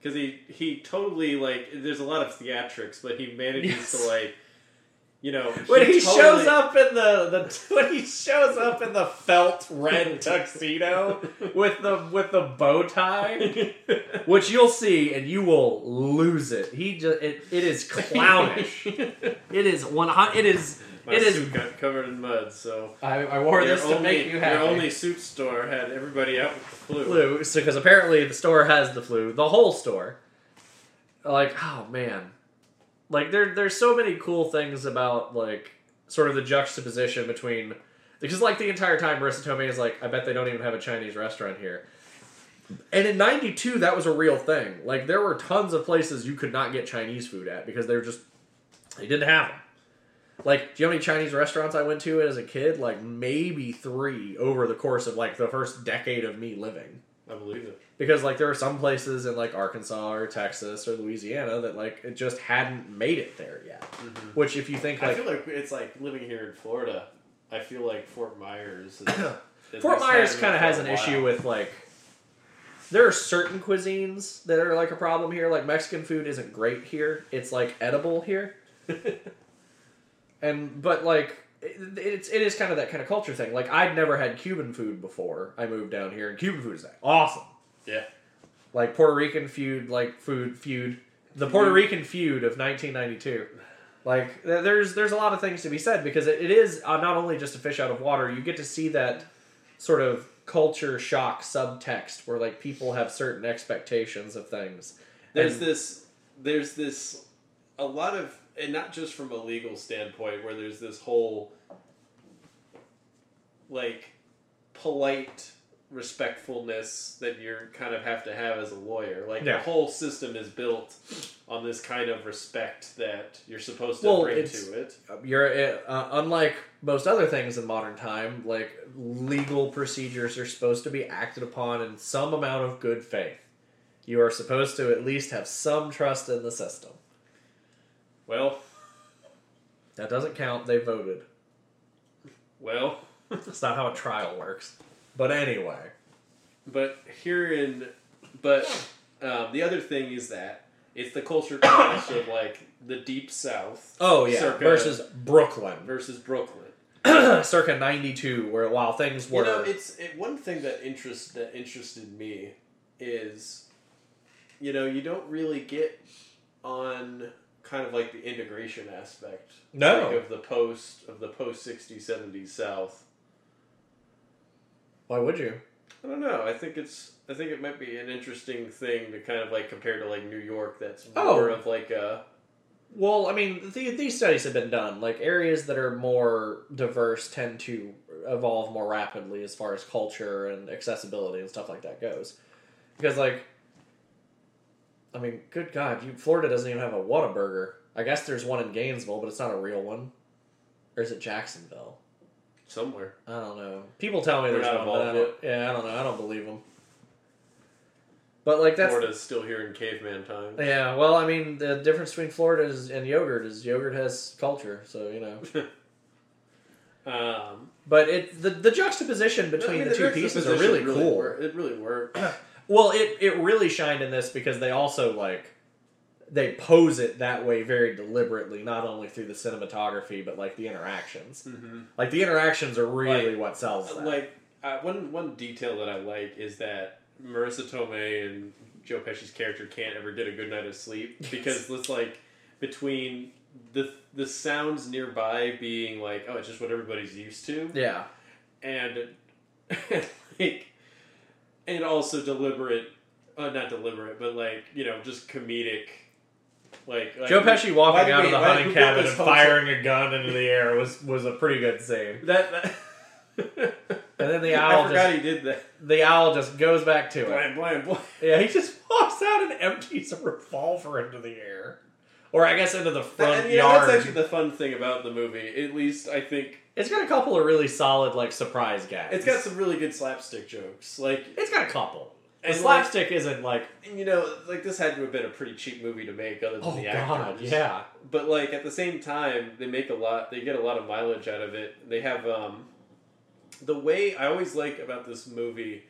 S2: Because he he totally like there's a lot of theatrics, but he manages
S1: Yes.
S2: to like you know
S1: When he
S2: totally-
S1: shows up in the, the <laughs> when he shows up in the felt red <laughs> tuxedo with the with the bow tie, <laughs> which you'll see and you will lose it. He just it, it is clownish. it is one. It is
S2: My
S1: it is.
S2: suit got covered in mud, so
S1: I, I wore
S2: their
S1: this to
S2: only,
S1: make you happy.
S2: Their only suit store had everybody out with the flu.
S1: flu so because apparently the store has the flu the whole store like oh man like there there's so many cool things about like sort of the juxtaposition between because like the entire time Marisa Tomei is like I bet they don't even have a Chinese restaurant here and in 92 that was a real thing like there were tons of places you could not get Chinese food at because they were just they didn't have them like, do you know how many Chinese restaurants I went to as a kid? Like, maybe three over the course of like the first decade of me living
S2: I believe it.
S1: because like there are some places in like Arkansas or Texas or Louisiana that like it just hadn't made it there yet. Mm-hmm. Which if you think
S2: I feel like it's like living here in Florida. I feel like Fort Myers. Is, <coughs>
S1: Fort Myers kind of has an
S2: while.
S1: issue with like. There are certain cuisines that are like a problem here. Like Mexican food isn't great here. It's like edible here, <laughs> and but like it, it's it is kind of that kind of culture thing. Like I'd never had Cuban food before I moved down here, and Cuban food is like awesome.
S2: Yeah.
S1: Like Puerto Rican feud, like food feud, the Puerto Rican feud of 1992. Like there's there's a lot of things to be said because it, it is uh, not only just a fish out of water. You get to see that sort of culture shock subtext where like people have certain expectations of things.
S2: There's
S1: And-
S2: this. There's this. A lot of, and not just from a legal standpoint, where there's this whole, like, polite respectfulness that you're kind of have to have as a lawyer. Like
S1: Yeah.
S2: the whole system is built on this kind of respect that you're supposed to
S1: Well,
S2: bring to it.
S1: You're uh, unlike most other things in modern time. Like legal procedures are supposed to be acted upon in some amount of good faith. You are supposed to at least have some trust in the system.
S2: Well,
S1: That doesn't count. They voted.
S2: well,
S1: That's not how a trial works. But anyway,
S2: but here in, but um, the other thing is that it's the culture clash of like the deep south
S1: oh yeah, versus Brooklyn,
S2: versus Brooklyn. <clears throat>
S1: circa '92, where while things were
S2: You know, it's it, one thing that interest that interested me is, you know, you don't really get on kind of like the integration aspect
S1: No.
S2: like, of the post of the post 60s 70s South.
S1: why would you?
S2: I don't know. I think it's I think it might be an interesting thing to kind of like compare to like New York. That's oh. more
S1: Oh.
S2: of like a
S1: Well, I mean, th- these studies have been done. Like areas that are more diverse tend to evolve more rapidly as far as culture and accessibility and stuff like that goes. Because, like, I mean, good God, you Florida doesn't even have a Whataburger. I guess there's one in Gainesville, but it's not a real one. Or is it Jacksonville?
S2: somewhere.
S1: I don't know. People tell me
S2: We're
S1: there's one, but I don't, yeah, I don't know. I don't believe them. But like that's
S2: Florida's still here in caveman times.
S1: yeah. Well, I mean, the difference between Florida is, and yogurt is yogurt has culture, so you know. <laughs>
S2: Um,
S1: But it the, the juxtaposition between
S2: I mean,
S1: the two pieces are really cool.
S2: it really worked. <clears throat>
S1: Well, it it really shined in this because they also like they pose it that way very deliberately, not only through the cinematography but like the interactions.
S2: mm-hmm.
S1: Like the interactions are really
S2: Like-
S1: what sells that.
S2: Like uh, one one detail that I like is that Marisa Tomei and Joe Pesci's character can't ever get a good night of sleep <laughs> because it's like between the the sounds nearby being like oh it's just what everybody's used to
S1: yeah,
S2: and <laughs> like and also deliberate uh, not deliberate but like you know just comedic like, like
S1: Joe Pesci walking out of the hunting cabin and firing a gun into the air was was a pretty good scene. <laughs>
S2: that, that <laughs>
S1: And then the owl.
S2: I forgot
S1: just
S2: he did that.
S1: the owl just goes back to it.
S2: Blam, blam, blam.
S1: Yeah, he just <laughs> walks out and empties a revolver into the air, or I guess into the front
S2: and, you know,
S1: yard.
S2: that's actually the fun thing about the movie. At least I think
S1: It's got a couple of really solid like surprise gags.
S2: it's got some really good slapstick jokes. Like,
S1: It's got a couple. The
S2: And,
S1: slapstick isn't like
S2: you know, like this had to have been a pretty cheap movie to make, other than
S1: oh
S2: the
S1: god,
S2: actors.
S1: yeah.
S2: But like at the same time, they make a lot. They get a lot of mileage out of it. They have um, the way I always like about this movie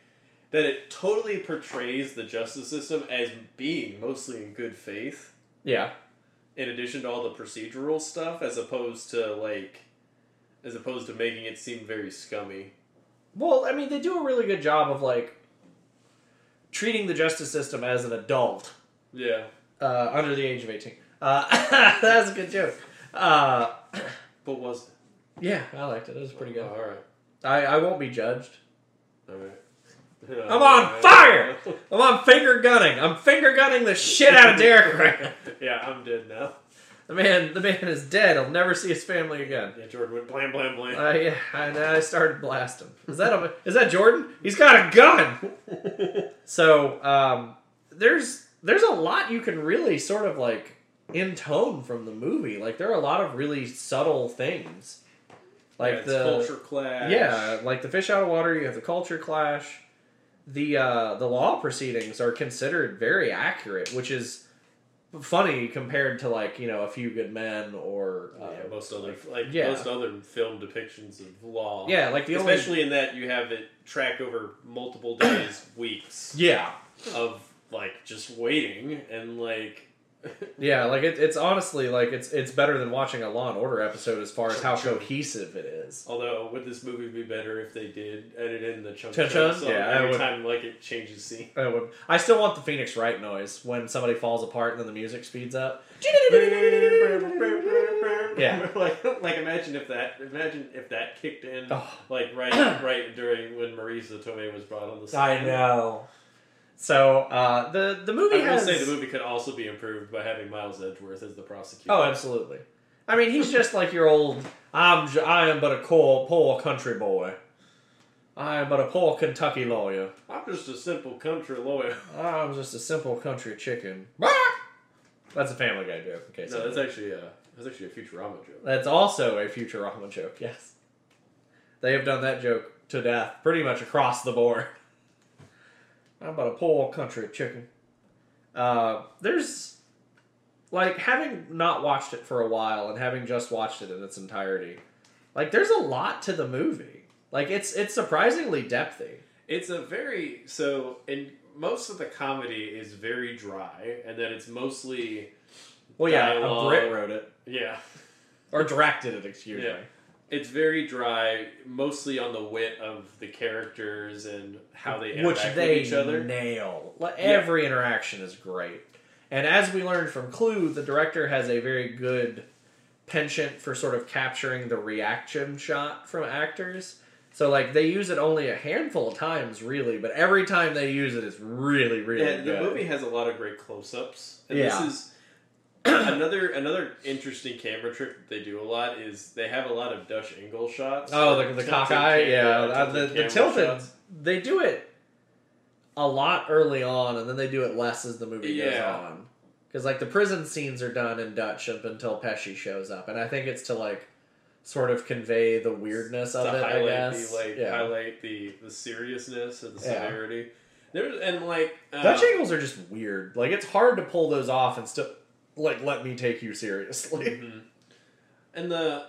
S2: that it totally portrays the justice system as being mostly in good faith.
S1: Yeah.
S2: In addition to all the procedural stuff as opposed to like as opposed to making it seem very scummy
S1: Well, I mean, they do a really good job of like treating the justice system as an adult
S2: yeah
S1: uh, under the age of eighteen. Uh, <laughs> that's a good joke. Uh,
S2: but was
S1: yeah, I liked it. It was pretty good.
S2: all right
S1: I, I won't be judged.
S2: all right
S1: I'm on fire! I'm on finger gunning. I'm finger gunning the shit out of Derek <laughs> right
S2: yeah i'm dead now
S1: The man, the man is dead. I'll never see his family again.
S2: yeah jordan went blam blam blam
S1: Uh, yeah, and I started blasting. Is that a, is that Jordan? He's got a gun. <laughs> So um, there's there's a lot you can really sort of like intone from the movie. Like there are a lot of really subtle things, like
S2: Yeah,
S1: the
S2: culture clash
S1: yeah, like the fish out of water. You have the culture clash. The uh, the law proceedings are considered very accurate, which is funny compared to like you know a few good men or uh,
S2: yeah, most other like
S1: yeah.
S2: most other film depictions of law.
S1: yeah like the only
S2: especially in that you have it track over multiple days, <coughs> weeks
S1: yeah
S2: of like just waiting and like
S1: yeah like it, it's honestly like it's it's better than watching a Law and Order episode as far as how cohesive it is.
S2: Although, would this movie be better if they did edit in the chunk
S1: Chun
S2: chun
S1: Yeah,
S2: every
S1: would-
S2: time like it changes scene?
S1: I would. I still want the Phoenix Wright noise when somebody falls apart and then the music speeds up. Yeah. <laughs>
S2: like like imagine if that imagine if that kicked in
S1: Oh.
S2: like right <clears throat> right during when Marisa Tomei was brought on the scene.
S1: I know. So uh, the the movie
S2: I will
S1: has.
S2: say the movie could also be improved by having Miles Edgeworth as the prosecutor.
S1: Oh, absolutely. I mean, he's just like your old. I'm. j- I am but a poor, poor country boy. I am but a poor Kentucky lawyer.
S2: I'm just a simple country lawyer. <laughs>
S1: I'm just a simple country chicken. That's a Family Guy joke. Okay,
S2: No, that's actually a that's actually a Futurama joke.
S1: That's also a Futurama joke. <laughs> Yes, they have done that joke to death, pretty much across the board. I'm but a poor country chicken. Uh, there's like having not watched it for a while and having just watched it in its entirety. Like, there's a lot to the movie. Like, it's it's surprisingly depthy.
S2: It's a very so and most of the comedy is very dry, and then it's mostly
S1: Well, yeah,
S2: Dialogue.
S1: a Brit wrote it
S2: yeah,
S1: or directed it. Excuse
S2: Yeah.
S1: me.
S2: It's very dry, mostly on the wit of the characters and how they interact
S1: which they
S2: with each other.
S1: nail. Like, Every interaction is great. And as we learned from Clue, the director has a very good penchant for sort of capturing the reaction shot from actors. So like they use it only a handful of times, really, but every time they use it, it's really, really
S2: Yeah, the movie has a lot of great close-ups, and
S1: Yeah.
S2: this is another another interesting camera trick that they do a lot is they have a lot of Dutch angle shots.
S1: Oh, the, the cockeye, yeah, uh, the, the tilted.
S2: shots.
S1: They do it a lot early on, and then they do it less as the movie goes on. Because like the prison scenes are done in Dutch up until Pesci shows up, and I think it's to like sort of convey the weirdness of it. I guess.
S2: the like
S1: yeah.
S2: highlight the the seriousness and the
S1: Yeah.
S2: severity. There and like uh,
S1: Dutch angles are just weird. Like it's hard to pull those off and still like let me take you seriously.
S2: Mhm. And the,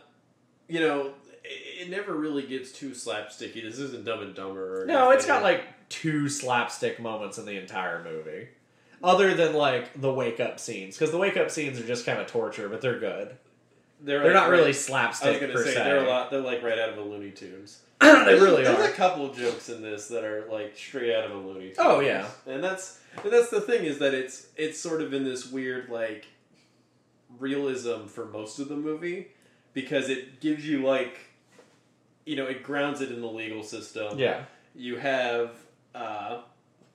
S2: you know, it, it never really gets too slapsticky. This isn't Dumb and Dumber. Or
S1: No, it's got like two slapstick moments in the entire movie. Other than like the wake up scenes, because the wake up scenes are just kind of torture, but they're good.
S2: they're,
S1: They're
S2: like
S1: not
S2: right-
S1: really
S2: I
S1: slapstick
S2: was gonna
S1: per
S2: say
S1: se.
S2: they're a lot. They're like right out of a Looney Tunes. <clears throat>
S1: they
S2: There's-
S1: really
S2: there's
S1: are.
S2: a couple jokes in this that are like straight out of a Looney Tunes.
S1: Oh, yeah.
S2: and that's and that's the thing is that it's it's sort of in this weird like realism for most of the movie because it gives you like you know it grounds it in the legal system.
S1: Yeah,
S2: you have uh,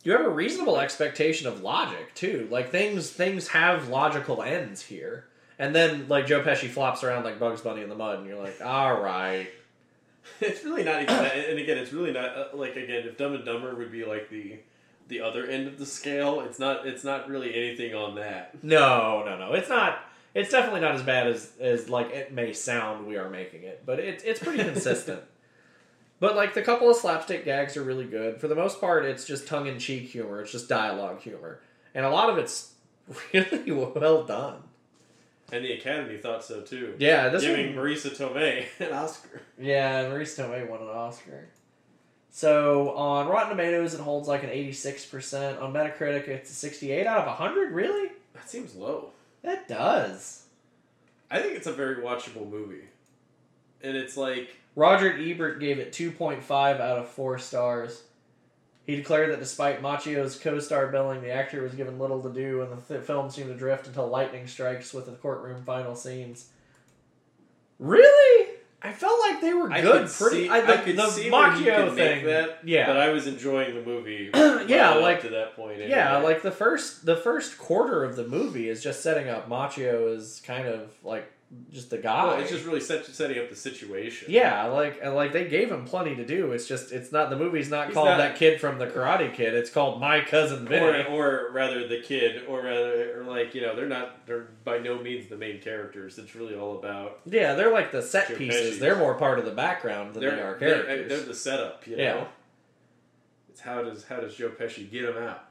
S1: you have a reasonable expectation of logic too. Like things things have logical ends here, and then like Joe Pesci flops around like Bugs Bunny in the mud, and you're like, all right. <laughs>
S2: it's really not even that. And again, it's really not uh, like again if Dumb and Dumber would be like the the other end of the scale. It's not. It's not really anything on that.
S1: No, no, no. It's not. It's definitely not as bad as as like it may sound. We are making it, but it's it's pretty consistent. <laughs> but like the couple of slapstick gags are really good. For the most part, it's just tongue in cheek humor. It's just dialogue humor, and a lot of it's <laughs> really well done.
S2: And the Academy thought so too.
S1: Yeah, this
S2: giving
S1: one.
S2: Marisa Tomei <laughs> an Oscar.
S1: Yeah, Marisa Tomei won an Oscar. So on Rotten Tomatoes, it holds like an eighty-six percent. On Metacritic, it's a sixty-eight out of hundred. Really?
S2: That seems low.
S1: That does.
S2: I think it's a very watchable movie, and it's like
S1: Roger Ebert gave it 2.5 out of 4 stars. He declared that despite Macchio's co star billing, the actor was given little to do, and the th- film seemed to drift until lightning strikes with the courtroom final scenes. Really? I felt like they were
S2: I
S1: good.
S2: could
S1: pretty.
S2: see-
S1: I, the,
S2: I could
S1: the
S2: see where he
S1: Macchio
S2: could make
S1: thing.
S2: that,
S1: yeah,
S2: but I was enjoying the movie. <clears throat>
S1: Yeah,
S2: right up
S1: like-
S2: to that point.
S1: yeah,
S2: anyway.
S1: like the first the first quarter of the movie is just setting up Macchio as kind of like just the guy.
S2: Well, it's just really set, setting up the situation.
S1: Yeah, like like they gave him plenty to do. It's just it's not the movie's not
S2: He's
S1: called
S2: not-
S1: that kid from the Karate Kid. It's called My Cousin
S2: Or,
S1: Vinny.
S2: or rather, the kid, or rather, or like you know, they're not. They're by no means the main characters. It's really all about
S1: yeah, they're like the set pieces.
S2: Pesci's.
S1: They're more part of the background than they
S2: they're,
S1: are
S2: they're,
S1: characters.
S2: they're the setup. You know,
S1: Yeah.
S2: it's how does how does Joe Pesci get him out?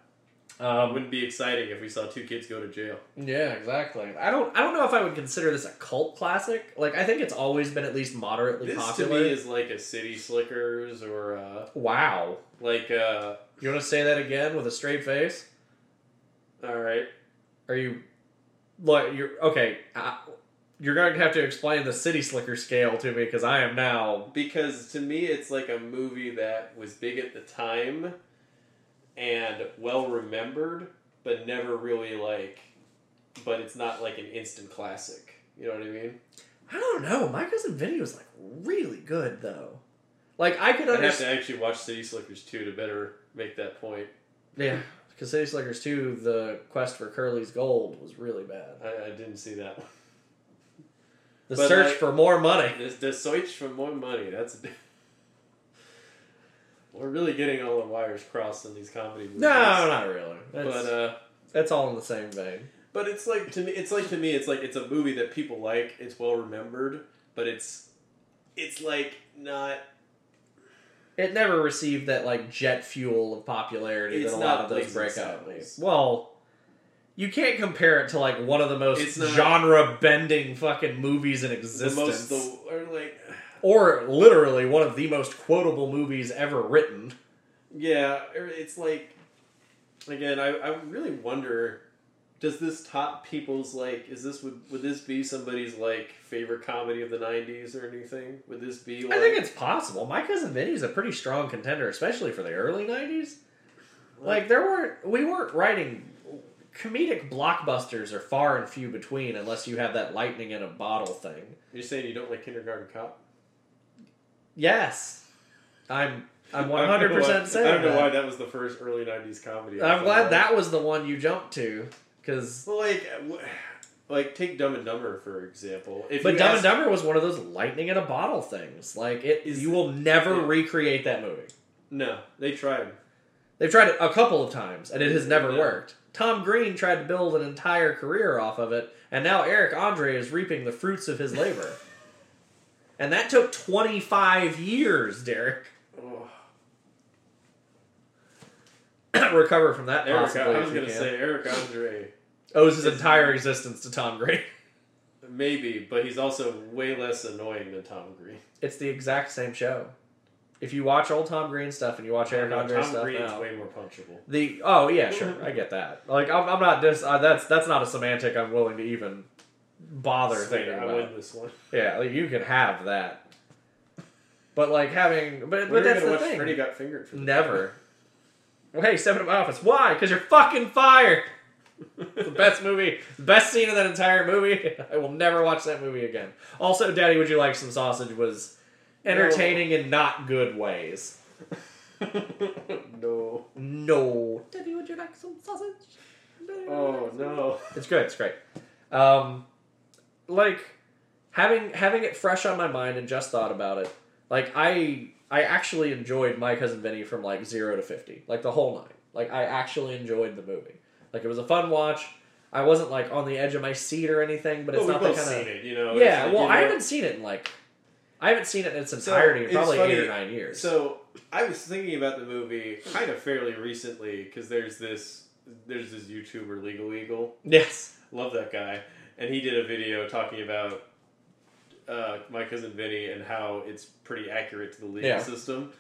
S1: Um,
S2: Wouldn't be exciting if we saw two kids go to jail.
S1: yeah, exactly. I don't. I don't know if I would consider this a cult classic. Like, I think it's always been at least moderately
S2: This
S1: popular.
S2: to me is like a City Slickers or uh,
S1: wow.
S2: like uh,
S1: You want to say that again with a straight face?
S2: all right.
S1: Are you like you're okay? Uh, you're going to have to explain the City Slicker scale to me because I am now.
S2: Because to me, it's like a movie that was big at the time and well remembered, but never really like. But it's not like an instant classic. You know what I mean?
S1: I don't know. My cousin Vinny was like really good though. Like I could
S2: I'd have to actually watch City Slickers 2 to better make that point.
S1: Yeah, because City Slickers two, the quest for Curly's gold was really bad.
S2: I, I didn't see that one.
S1: The
S2: But,
S1: search
S2: like,
S1: for more money.
S2: The, the search for more money. That's. We're really getting all the wires crossed in these comedy movies.
S1: No, not really. That's,
S2: But uh,
S1: that's all in the same vein.
S2: but it's like to me, it's like to me, it's like it's a movie that people like. It's well remembered, but it's, it's like not.
S1: It never received that like jet fuel of popularity that a lot of those breakout movies. Well, you can't compare it to like one of the most genre bending fucking movies in
S2: The
S1: existence,
S2: most, the or like,
S1: or literally one of the most quotable movies ever written.
S2: yeah, er, it's like, again, I, I really wonder, does this top people's like, is this would would this be somebody's like favorite comedy of the '90s or anything? Would this be? Like,
S1: I think it's possible. My cousin Vinny's a pretty strong contender, especially for the early '90s. Like there weren't we weren't writing comedic blockbusters are far and few between unless you have that lightning in a bottle thing.
S2: You're saying you don't like Kindergarten Cop?
S1: Yes, I'm. I'm
S2: I
S1: one
S2: don't
S1: hundred
S2: why-
S1: percent saying
S2: I don't know
S1: that.
S2: why that was the first early '90s comedy.
S1: I'm glad that was the one you jumped to, because.
S2: Well, like, w- like take Dumb and Dumber for example. If
S1: But Dumb
S2: ask-
S1: and Dumber was one of those lightning in a bottle things. Like it,
S2: Is-
S1: you will never
S2: yeah.
S1: recreate that movie.
S2: No, they tried.
S1: They've tried it a couple of times, and it has never
S2: Yeah.
S1: worked. Tom Green tried to build an entire career off of it, and now Eric Andre is reaping the fruits of his labor. <laughs> and that took 25 years, Derek.
S2: Oh, <coughs>
S1: Recover from that
S2: Eric,
S1: possibly.
S2: I
S1: if
S2: was gonna say Eric Andre,
S1: owes his entire existence to Tom Green. <laughs>
S2: maybe, but he's also way less annoying than Tom Green.
S1: It's the exact same show. If you watch old Tom Green stuff and you watch Eric
S2: No,
S1: Andre
S2: Tom
S1: stuff
S2: Green's
S1: now,
S2: way more punchable.
S1: the oh yeah sure <laughs> I get that. Like I'm, I'm not dis uh, that's that's not a semantic I'm willing to even bother
S2: Sweet,
S1: thinking
S2: I
S1: about.
S2: win this one.
S1: Yeah, like, you can have that. But like having, but,
S2: We
S1: but that's the
S2: watch
S1: thing.
S2: Freddy Got Fingered. For the
S1: Never. Well, hey, step into my office. Why? Because you're fucking fired. <laughs> The best movie, the best scene in that entire movie. I will never watch that movie again. Also, Daddy, would you like some sausage? Was entertaining in not good ways.
S2: no.
S1: No. Daddy, would you like some sausage? Daddy,
S2: Oh
S1: like some-
S2: no.
S1: It's good. It's great. Um, like having having it fresh on my mind and just thought about it. Like I I actually enjoyed my cousin Vinny from like zero to fifty, like the whole nine. Like I actually enjoyed the movie. Like it was a fun watch. I wasn't like on the edge of my seat or anything, but it's
S2: well,
S1: not the kind of
S2: it, you know.
S1: yeah.
S2: like,
S1: well,
S2: you
S1: I haven't seen it in like I haven't seen it in its
S2: So,
S1: entirety in
S2: it's
S1: probably eight or nine years.
S2: So I was thinking about the movie kind of fairly recently because there's this there's this YouTuber Legal Eagle.
S1: yes,
S2: Love that guy, and he did a video talking about uh, my cousin Vinny and how it's pretty accurate to the legal
S1: Yeah.
S2: system.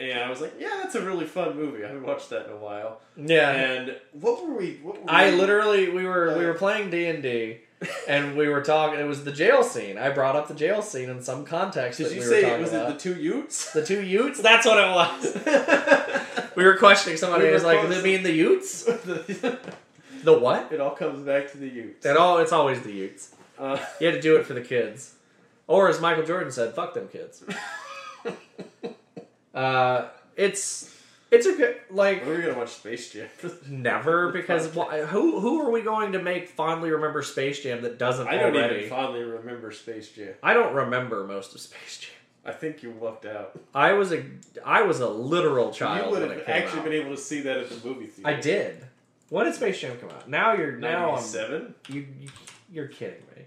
S2: And I was like, yeah, that's a really fun movie. I haven't watched that in a while.
S1: yeah.
S2: And what were we? What were
S1: I
S2: we-
S1: literally we were we
S2: Uh,
S1: were playing D and D. and we were talking. It was the jail scene. I brought up the jail scene in some context.
S2: Did you
S1: we
S2: say
S1: were talking
S2: was
S1: about.
S2: it the two Utes?
S1: the two Utes? That's what it was. <laughs> we were questioning somebody.
S2: We
S1: He was like. "Does it mean the Utes? <laughs> The what?"
S2: It all comes back to the Utes.
S1: It all. It's always the Utes.
S2: Uh,
S1: You had to do it for the kids, or as Michael Jordan said, "Fuck them kids." <laughs> uh, it's it's a good like
S2: when are we gonna watch Space Jam? <laughs>
S1: never because why, who who are we going to make fondly remember Space Jam that doesn't
S2: I don't
S1: already?
S2: even fondly remember Space Jam.
S1: I don't remember most of Space Jam.
S2: I think you lucked out.
S1: I was a I was a literal child.
S2: you
S1: would
S2: have actually
S1: out.
S2: been able to see that at the movie theater.
S1: I did. When did Space Jam come out? Now you're now I'm,
S2: Ninety-seven.
S1: you, you you're kidding me.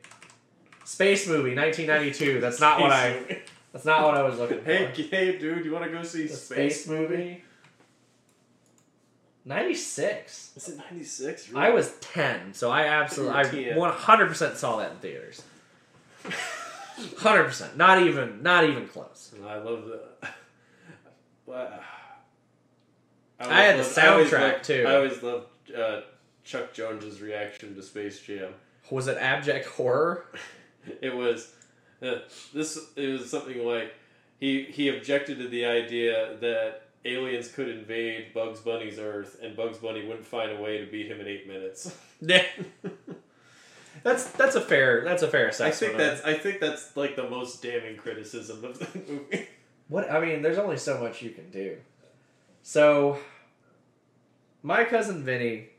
S1: Space movie 1992. That's not what I. That's not what I was looking for.
S2: Hey, hey, dude, you want to go see
S1: the
S2: Space?
S1: space movie. 96.
S2: Is it ninety six?
S1: I was 10, so I absolutely, I 100% saw that in theaters. 100%. Not even, not even close.
S2: I love the. <laughs> Wow.
S1: Uh, I had the
S2: loved- I
S1: soundtrack,
S2: loved-
S1: too.
S2: I always loved uh, Chuck Jones's reaction to Space Jam.
S1: Was it abject horror? <laughs>
S2: It was uh, this. It was something like he he objected to the idea that aliens could invade Bugs Bunny's Earth and Bugs Bunny wouldn't find a way to beat him in eight minutes.
S1: Yeah. <laughs> that's that's a fair that's a fair assessment. I think
S2: that's I think that's like the most damning criticism of the <laughs> movie.
S1: What I mean, there's only so much you can do. So, my cousin Vinny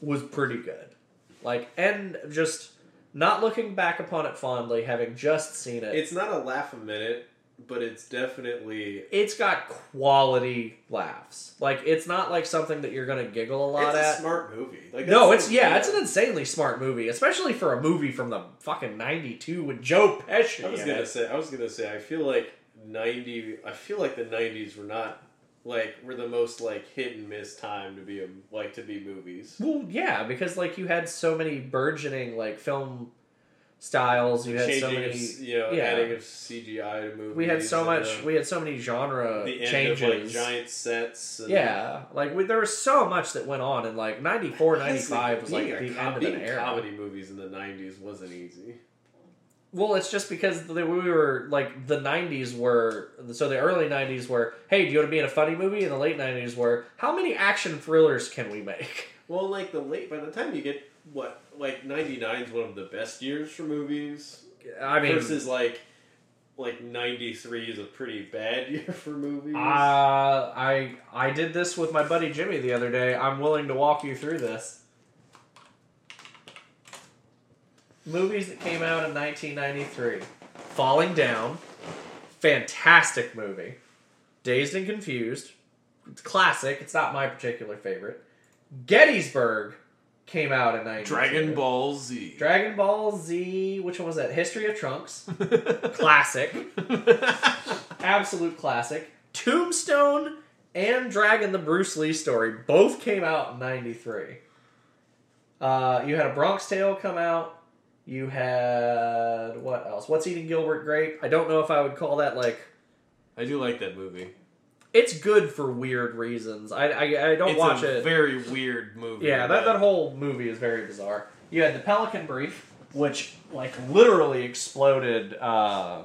S1: was pretty good. Like, and just not looking back upon it fondly, having just seen it.
S2: It's not a laugh a minute, but it's definitely
S1: it's got quality laughs. Like, it's not like something that you're gonna giggle a lot
S2: it's a
S1: at.
S2: smart movie. Like
S1: no, it's yeah, it's an insanely smart movie, especially for a movie from the fucking '92 with Joe Pesci.
S2: I was gonna
S1: it.
S2: say. I was gonna say. I feel like ninety. I feel like the nineties were not like were the most like hit and miss time to be a like to be movies.
S1: Well, yeah, because like you had so many burgeoning like film styles. You had
S2: Changing
S1: so many.
S2: s- you know,
S1: yeah.
S2: adding of CGI to movies.
S1: We had so much.
S2: uh,
S1: We had so many genre
S2: the
S1: changes.
S2: of like giant sets. And
S1: yeah, like we, there was so much that went on, in like 94, <laughs> 95 was like the end of an era.
S2: Comedy movies in the nineties wasn't easy.
S1: Well, it's just because the, we were like the '90s were so the early '90s were hey, do you want to be in a funny movie? And the late '90s were how many action thrillers can we make? <laughs>
S2: Well, like the late by the time you get what like ninety nine is one of the best years for movies.
S1: I mean,
S2: versus like like 93 is a pretty bad <laughs> year for movies.
S1: Uh, I I did this with my buddy Jimmy the other day. I'm willing to walk you through this. Movies that came out in 1993. Falling Down, fantastic movie. Dazed and Confused, it's classic. It's not my particular favorite. Gettysburg came out in 92.
S3: Dragon Ball Z.
S1: Dragon Ball Z, which one was that? History of Trunks, <laughs> classic absolute classic. Tombstone and Dragon the Bruce Lee story both came out in 93. Uh, you had a Bronx Tale come out. You had what else? What's Eating Gilbert Grape? I don't know if I would call that like
S3: I do like that movie.
S1: it's good for weird reasons. I I, I don't
S3: it's
S1: watch
S3: a
S1: it.
S3: very weird movie.
S1: Yeah, that, that whole movie is very bizarre. You had the Pelican Brief, which like literally exploded uh,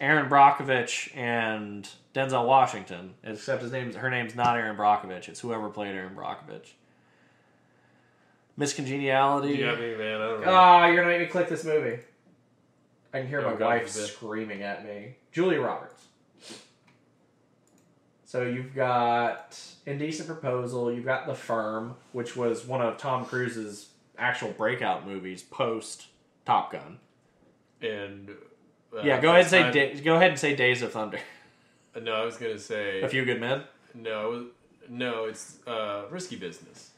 S1: Erin Brockovich and Denzel Washington. Except his name's her name's not Erin Brockovich. It's whoever played Erin Brockovich. Miss Congeniality.
S2: you got me, man. I don't know.
S1: Ah, you're gonna make me click this movie. I can hear
S2: Oh,
S1: my
S2: God
S1: wife
S2: forbid.
S1: screaming at me. Julia Roberts. So you've got Indecent Proposal. You've got The Firm, which was one of Tom Cruise's actual breakout movies post Top Gun.
S2: and uh,
S1: yeah, go ahead and say
S2: Fast
S1: da- go ahead and say Days of Thunder. <laughs>
S2: No, I was gonna say
S1: A Few Good Men.
S2: no, it was- no. It's uh, risky business.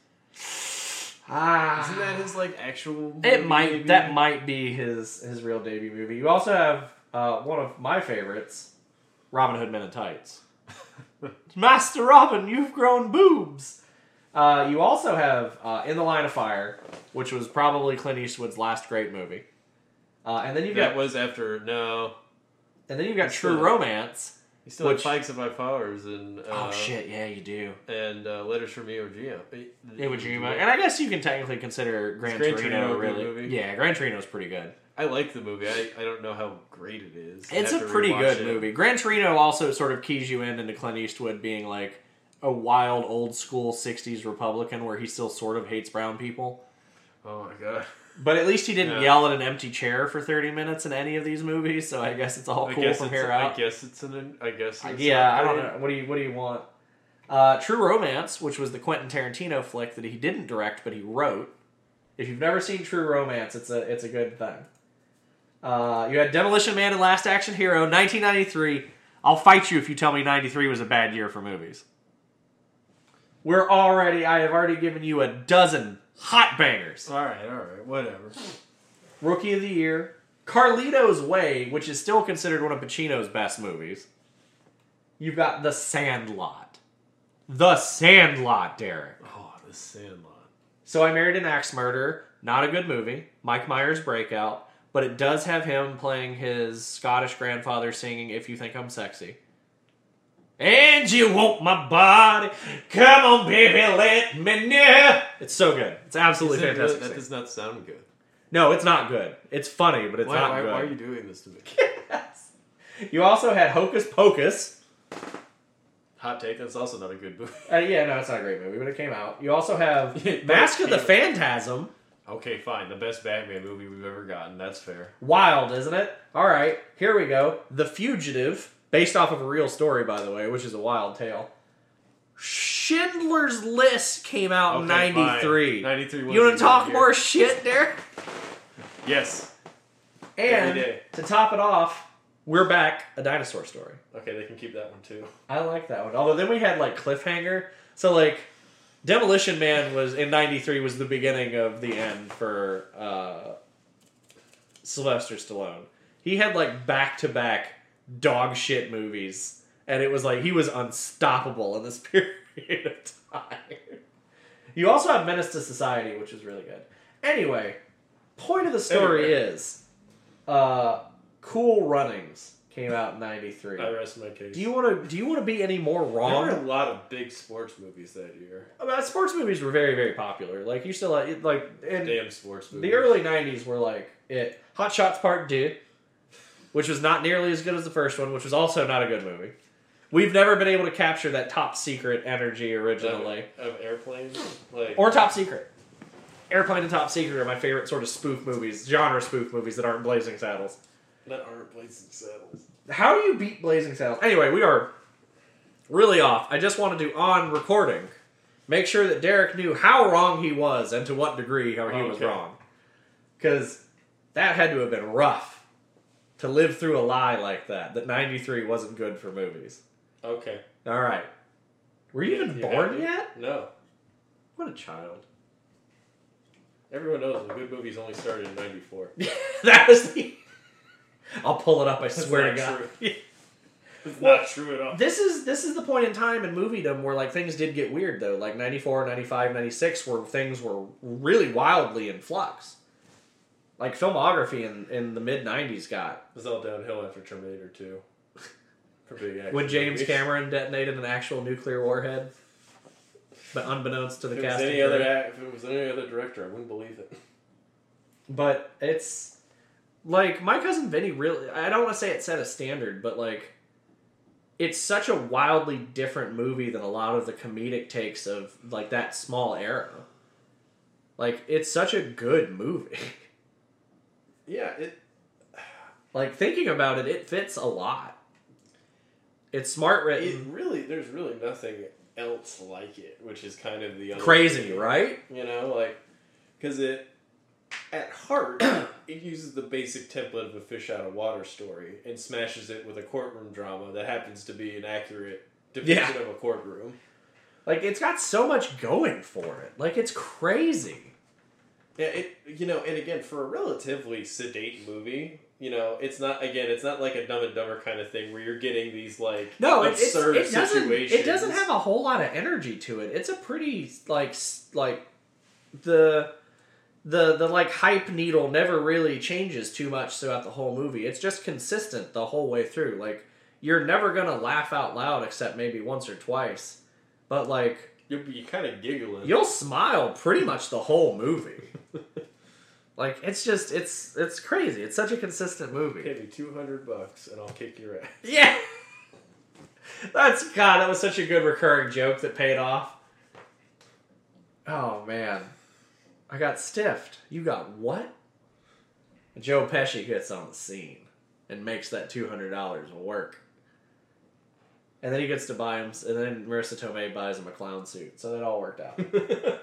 S1: Ah,
S2: Isn't that his like actual?
S1: It
S2: movie,
S1: might
S2: maybe?
S1: that might be his his real debut movie. You also have uh, one of my favorites, Robin Hood Men in Tights. <laughs> Master Robin, you've grown boobs. Uh, you also have uh, In the Line of Fire, which was probably Clint Eastwood's last great movie. Uh, and then you've
S2: That
S1: got
S2: was after no.
S1: and then you've got True Romance.
S2: He still
S1: Which-
S2: had Pikes of My Powers and uh,
S1: oh shit, yeah, you do.
S2: and uh, Letters from Iwo Jima.
S1: Iwo Jima, and I guess you can technically consider Gran,
S2: Gran
S1: Torino,
S2: Torino
S1: really.
S2: movie?
S1: Yeah, Gran Torino's pretty good.
S2: I like the movie. I, I don't know how great it is. I
S1: It's a pretty good
S2: it.
S1: movie. Gran Torino also sort of keys you in into Clint Eastwood being like a wild old school '60s Republican where he still sort of hates brown people.
S2: Oh my god. <laughs>
S1: But at least he didn't
S2: Yeah.
S1: yell at an empty chair for 30 minutes in any of these movies, so I guess it's all
S2: I
S1: cool from here
S2: I guess it's an. I guess. It's
S1: yeah, I don't know. What do you What do you want? Uh, True Romance, which was the Quentin Tarantino flick that he didn't direct but he wrote. If you've never seen True Romance, it's a it's a good thing. Uh, you had Demolition Man and Last Action Hero, 1993. I'll fight you if you tell me 93 was a bad year for movies. We're already. I have already given you a dozen hot bangers.
S2: All right, all right, whatever.
S1: Rookie of the Year, Carlito's Way, which is still considered one of Pacino's best movies. You've got The Sandlot. The Sandlot, Derek.
S3: Oh, The Sandlot.
S1: So I Married an Axe Murderer. Not a good movie. Mike Myers breakout, but it does have him playing his Scottish grandfather singing "If You Think I'm Sexy." And you want my body? Come on, baby, let me know. It's so good. It's absolutely
S3: it
S1: fantastic.
S3: really- that does not sound good.
S1: No, it's not good. It's funny, but it's
S3: Why,
S1: not
S3: why,
S1: good.
S3: why are you doing this to me? <laughs>
S1: You also had Hocus Pocus.
S3: Hot take. That's also not a good movie.
S1: Uh, yeah, no, it's not a great movie, but it came out. You also have <laughs> Mask of the Phantasm.
S3: Okay, fine. The best Batman movie we've ever gotten. That's fair.
S1: Wild, isn't it? All right, here we go. The Fugitive, based off of a real story, by the way, which is a wild tale. Schindler's List came out in
S3: Okay, fine.
S1: 93.
S3: 93 was
S1: You want to talk
S3: year.
S1: more shit there?
S3: Yes.
S1: And
S2: day.
S1: to top it off, we're back, a dinosaur story.
S2: Okay, they can keep that one too.
S1: I like that one. Although then we had like cliffhanger. So like Demolition Man was in '93 was the beginning of the end for uh, Sylvester Stallone. He had like back to back dog shit movies, and it was like he was unstoppable in this <laughs> period of time. You also have Menace to Society, which is really good. Anyway, point of the story
S2: Anyway.
S1: is, uh, Cool Runnings came out in '93.
S2: I rest my case.
S1: Do you want to? Do you want to be any more wrong?
S2: There were a lot of big sports movies that year.
S1: Uh, sports movies were very, very popular. Like you still like, like in
S2: Damn sports movies.
S1: the early '90s were like it. Hot Shots Part Two, which was not nearly as good as the first one, which was also not a good movie. We've never been able to capture that top secret energy originally,
S2: of, of airplanes, like
S1: or top secret. Airplane and Top Secret are my favorite sort of spoof movies, genre spoof movies that aren't Blazing Saddles.
S2: that aren't Blazing Saddles.
S1: How do you beat Blazing Saddles? Anyway, we are really off. I just wanted to, on recording, make sure that Derek knew how wrong he was and to what degree how he oh, was
S2: Okay.
S1: wrong. Because that had to have been rough to live through a lie like that, that 93 wasn't good for movies.
S2: Okay.
S1: All right. Were you even
S2: You
S1: born yet?
S2: No.
S1: What a child.
S2: Everyone knows the good movies only started in '94. <laughs>
S1: that was the. <laughs> I'll pull it up, I
S2: That's
S1: swear to God.
S2: true. <laughs> It's
S1: Well,
S2: not true at all.
S1: This is this is the point in time in moviedom where like things did get weird though. Like 94, 95, 96 where things were really wildly in flux. Like filmography in, in the mid 90s got
S2: It was all downhill after Terminator 2. <laughs> For big action
S1: when James
S2: movies.
S1: Cameron detonated an actual nuclear warhead. But unbeknownst to the
S2: If
S1: cast.
S2: any other, if it was any other director, I wouldn't believe it. <laughs>
S1: But it's like my cousin Vinny really I don't want to say it set a standard, but like it's such a wildly different movie than a lot of the comedic takes of like that small era. Like it's such a good movie. <laughs>
S2: Yeah, it.
S1: like thinking about it, it fits a lot. It's smart
S2: It
S1: written,
S2: really, there's really nothing else like it, which is kind of the
S1: crazy,
S2: thing.
S1: right?
S2: You know, like because it, at heart, <clears throat> it uses the basic template of a fish out of water story and smashes it with a courtroom drama that happens to be an accurate depiction of a courtroom.
S1: Like it's got so much going for it. Like it's crazy.
S2: Yeah, it you know, and again for a relatively sedate movie, you know, it's not again, it's not like a Dumb and Dumber kind of thing where you're getting these like
S1: No,
S2: absurd
S1: it doesn't.
S2: situations.
S1: It doesn't have a whole lot of energy to it. It's a pretty like like the the the like hype needle never really changes too much throughout the whole movie. It's just consistent the whole way through. Like you're never gonna laugh out loud except maybe once or twice, but like
S2: You'll be kind of giggling.
S1: you'll smile pretty much the whole movie. <laughs> like it's just it's it's crazy. It's such a consistent movie.
S2: Pay me two hundred bucks and I'll kick your ass.
S1: Yeah. <laughs> That's God, that was such a good recurring joke that paid off. Oh man. I got stiffed. You got what? Joe Pesci gets on the scene and makes that two hundred dollars work. And then he gets to buy him and then Marisa Tomei buys him a clown suit. So that all worked out. <laughs>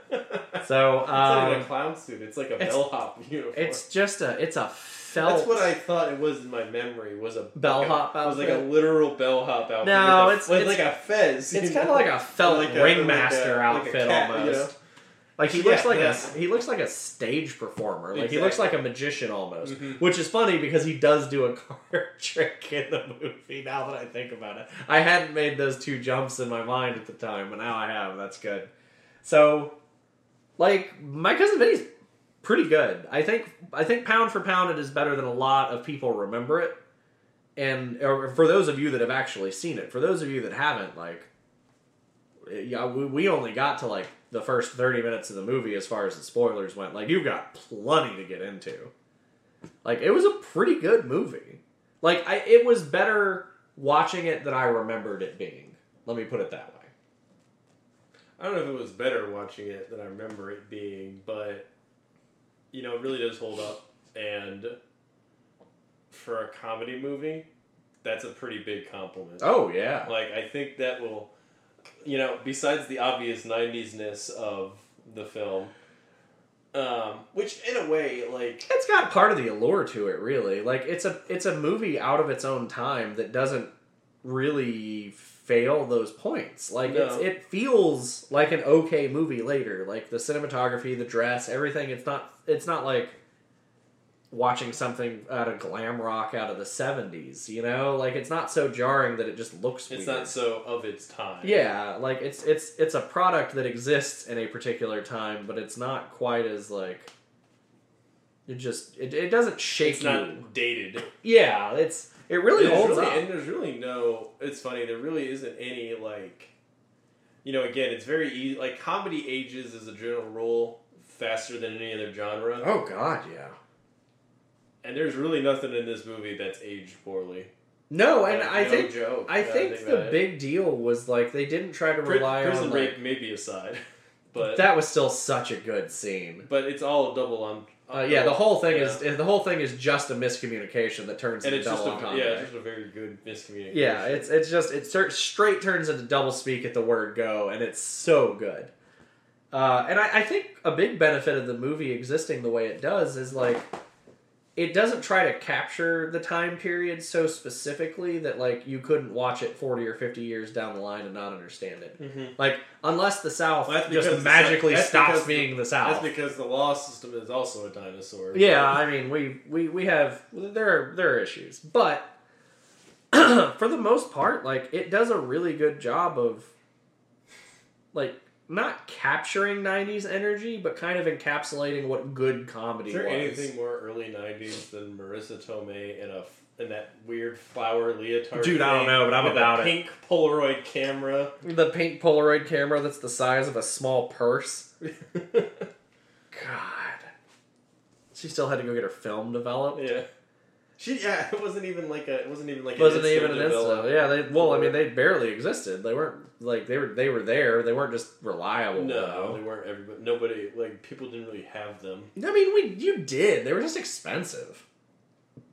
S1: So
S2: it's not even
S1: um,
S2: a clown suit. It's like a bellhop uniform.
S1: it's just a it's a felt
S2: That's what I thought it was in my memory. Was a
S1: Bellhop
S2: like a- It was like a literal bellhop outfit.
S1: No,
S2: a-
S1: it's- it's-
S2: like a fez.
S1: It's kind of like a felt
S2: Like
S1: ringmaster
S2: like a- like
S1: outfit
S2: cat, you
S1: almost. Like he looks
S2: Yeah,
S1: like
S2: yeah.
S1: a he looks like a stage performer. Like he looks like a magician almost,
S2: Mhm.
S1: which is funny because he does do a <laughs> card <laughs> trick in the movie. Now that I think about it, I hadn't made those two jumps in my mind at the time, but now I have. That's good. So, like my cousin Vinny's pretty good. I think I think pound for pound it is better than a lot of people remember it. And or for those of you that have actually seen it, for those of you that haven't, like yeah, we, we only got to like the first 30 minutes of the movie as far as the spoilers went. Like you've got plenty to get into. Like it was a pretty good movie. Like I it was better watching it than I remembered it being. Let me put it that way.
S2: I don't know if it was better watching it than I remember it being, but you know, it really does hold up. And for a comedy movie, that's a pretty big compliment.
S1: Oh yeah.
S2: Like I think that will, you know, besides the obvious '90s ness of the film, um, which in a way, like
S1: It's got part of the allure to it, really. Like it's a it's a movie out of its own time that doesn't really fail those points. Like it's,
S2: No.
S1: it feels like an okay movie later. Like the cinematography, the dress, everything. It's not it's not like watching something out of glam rock out of the seventies. You know, like it's not so jarring that it just looks.
S2: it's
S1: weird.
S2: not so of its time.
S1: Yeah, like it's it's it's a product that exists in a particular time, but it's not quite as like. It just it, it doesn't shake
S2: it's
S1: you.
S2: not dated.
S1: Yeah, it's it really
S2: There's
S1: holds
S2: really-
S1: up.
S2: And there's really no. It's funny. There really isn't any like. You know, again, it's very easy. Like comedy ages as a general rule faster than any other genre,
S1: Oh God, yeah.
S2: And there's really nothing in this movie that's aged poorly.
S1: No, and
S2: Like,
S1: I
S2: no
S1: think
S2: joke.
S1: I
S2: now that
S1: think
S2: think
S1: the big deal was like they didn't try to rely
S2: prison
S1: on
S2: rape
S1: like,
S2: maybe aside, <laughs> but
S1: that was still such a good scene.
S2: but it's all double on.
S1: Uh, yeah, the whole thing
S2: Yeah.
S1: is the whole thing is just a miscommunication that turns
S2: and
S1: into
S2: it's just
S1: double
S2: a
S1: entendre.
S2: yeah, it's just a very good miscommunication.
S1: Yeah, it's it's just it straight turns into double speak at the word go, and it's so good. Uh, and I, I think a big benefit of the movie existing the way it does is like it doesn't try to capture the time period so specifically that like you couldn't watch it forty or fifty years down the line and not understand it.
S2: Mhm.
S1: Like unless the South
S2: Well, that's
S1: just
S2: the
S1: magically
S2: that's
S1: stops
S2: the-
S1: being the
S2: that's
S1: South.
S2: because the law system is also a dinosaur.
S1: Yeah, I mean, we we we have there are there are issues, but <clears throat> for the most part, like it does a really good job of like not capturing '90s energy, but kind of encapsulating what good comedy
S2: Is there
S1: was.
S2: anything more early '90s than Marisa Tomei in a in that weird flower leotard?
S1: Dude, I don't know, but I'm about it.
S2: Pink Polaroid camera.
S1: The pink Polaroid camera that's the size of a small purse. <laughs> God, she still had to go get her film developed.
S2: yeah. She yeah, <laughs> it wasn't even like a it wasn't even like an
S1: wasn't even an. Insta. Yeah, they well, I mean, they barely existed. They weren't like they were they were there. They weren't just reliable.
S2: No,
S1: though.
S2: they weren't everybody. Nobody like people didn't really have them.
S1: I mean, we you did. They were just expensive,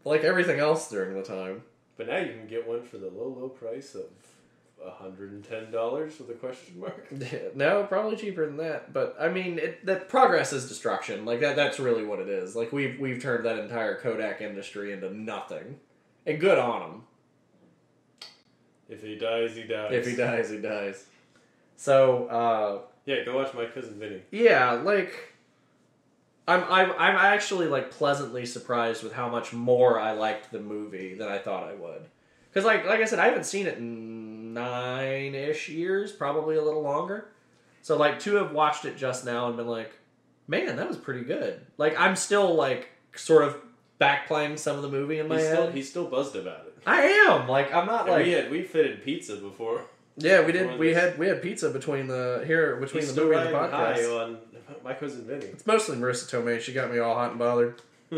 S1: like everything else during the time.
S2: But now you can get one for the low low price of hundred and ten dollars with a question <laughs> mark. <laughs>
S1: no, probably cheaper than that. But I mean, it, that progress is destruction. Like that. That's really what it is. Like we've we've turned that entire Kodak industry into nothing. And good on him.
S2: If he dies, he dies.
S1: If he dies, he dies. So uh,
S2: yeah, go watch my cousin Vinny.
S1: yeah, like. I'm, I'm I'm actually like pleasantly surprised with how much more I liked the movie than I thought I would. Because like like I said, I haven't seen it in nine ish years, probably a little longer. So like to have watched it just now and been like, man, that was pretty good. Like I'm still like sort of back playing some of the movie in my
S2: He's
S1: head.
S2: still he's still buzzed about it.
S1: I am like I'm not
S2: And
S1: like
S2: we had we fitted pizza before.
S1: yeah we did we
S2: this.
S1: had we had pizza between the here between
S2: He's
S1: the movie and the
S2: riding high
S1: podcast.
S2: on my cousin Vinny.
S1: It's mostly Marisa Tomei. She got me all hot and bothered. <laughs>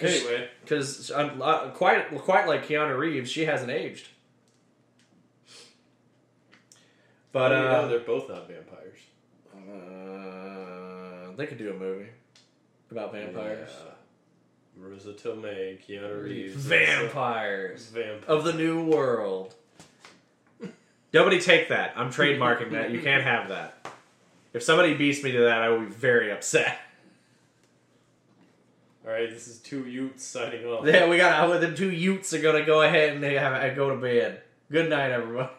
S2: anyway,
S1: Because uh, quite quite like Keanu Reeves, she hasn't aged. But
S2: how do know
S1: uh,
S2: they're both not vampires.
S1: uh, they could do a movie about vampires.
S2: Yeah. Marisa Tomei, Keanu Reeves,
S1: Vampires
S2: Vampire.
S1: of the new world. Nobody take that. I'm trademarking that. You can't have that. If somebody beats me to that, I will be very upset.
S2: All right, this is two Utes signing off.
S1: Yeah, we got the two Utes are gonna go ahead and they have I go to bed. Good night, everybody.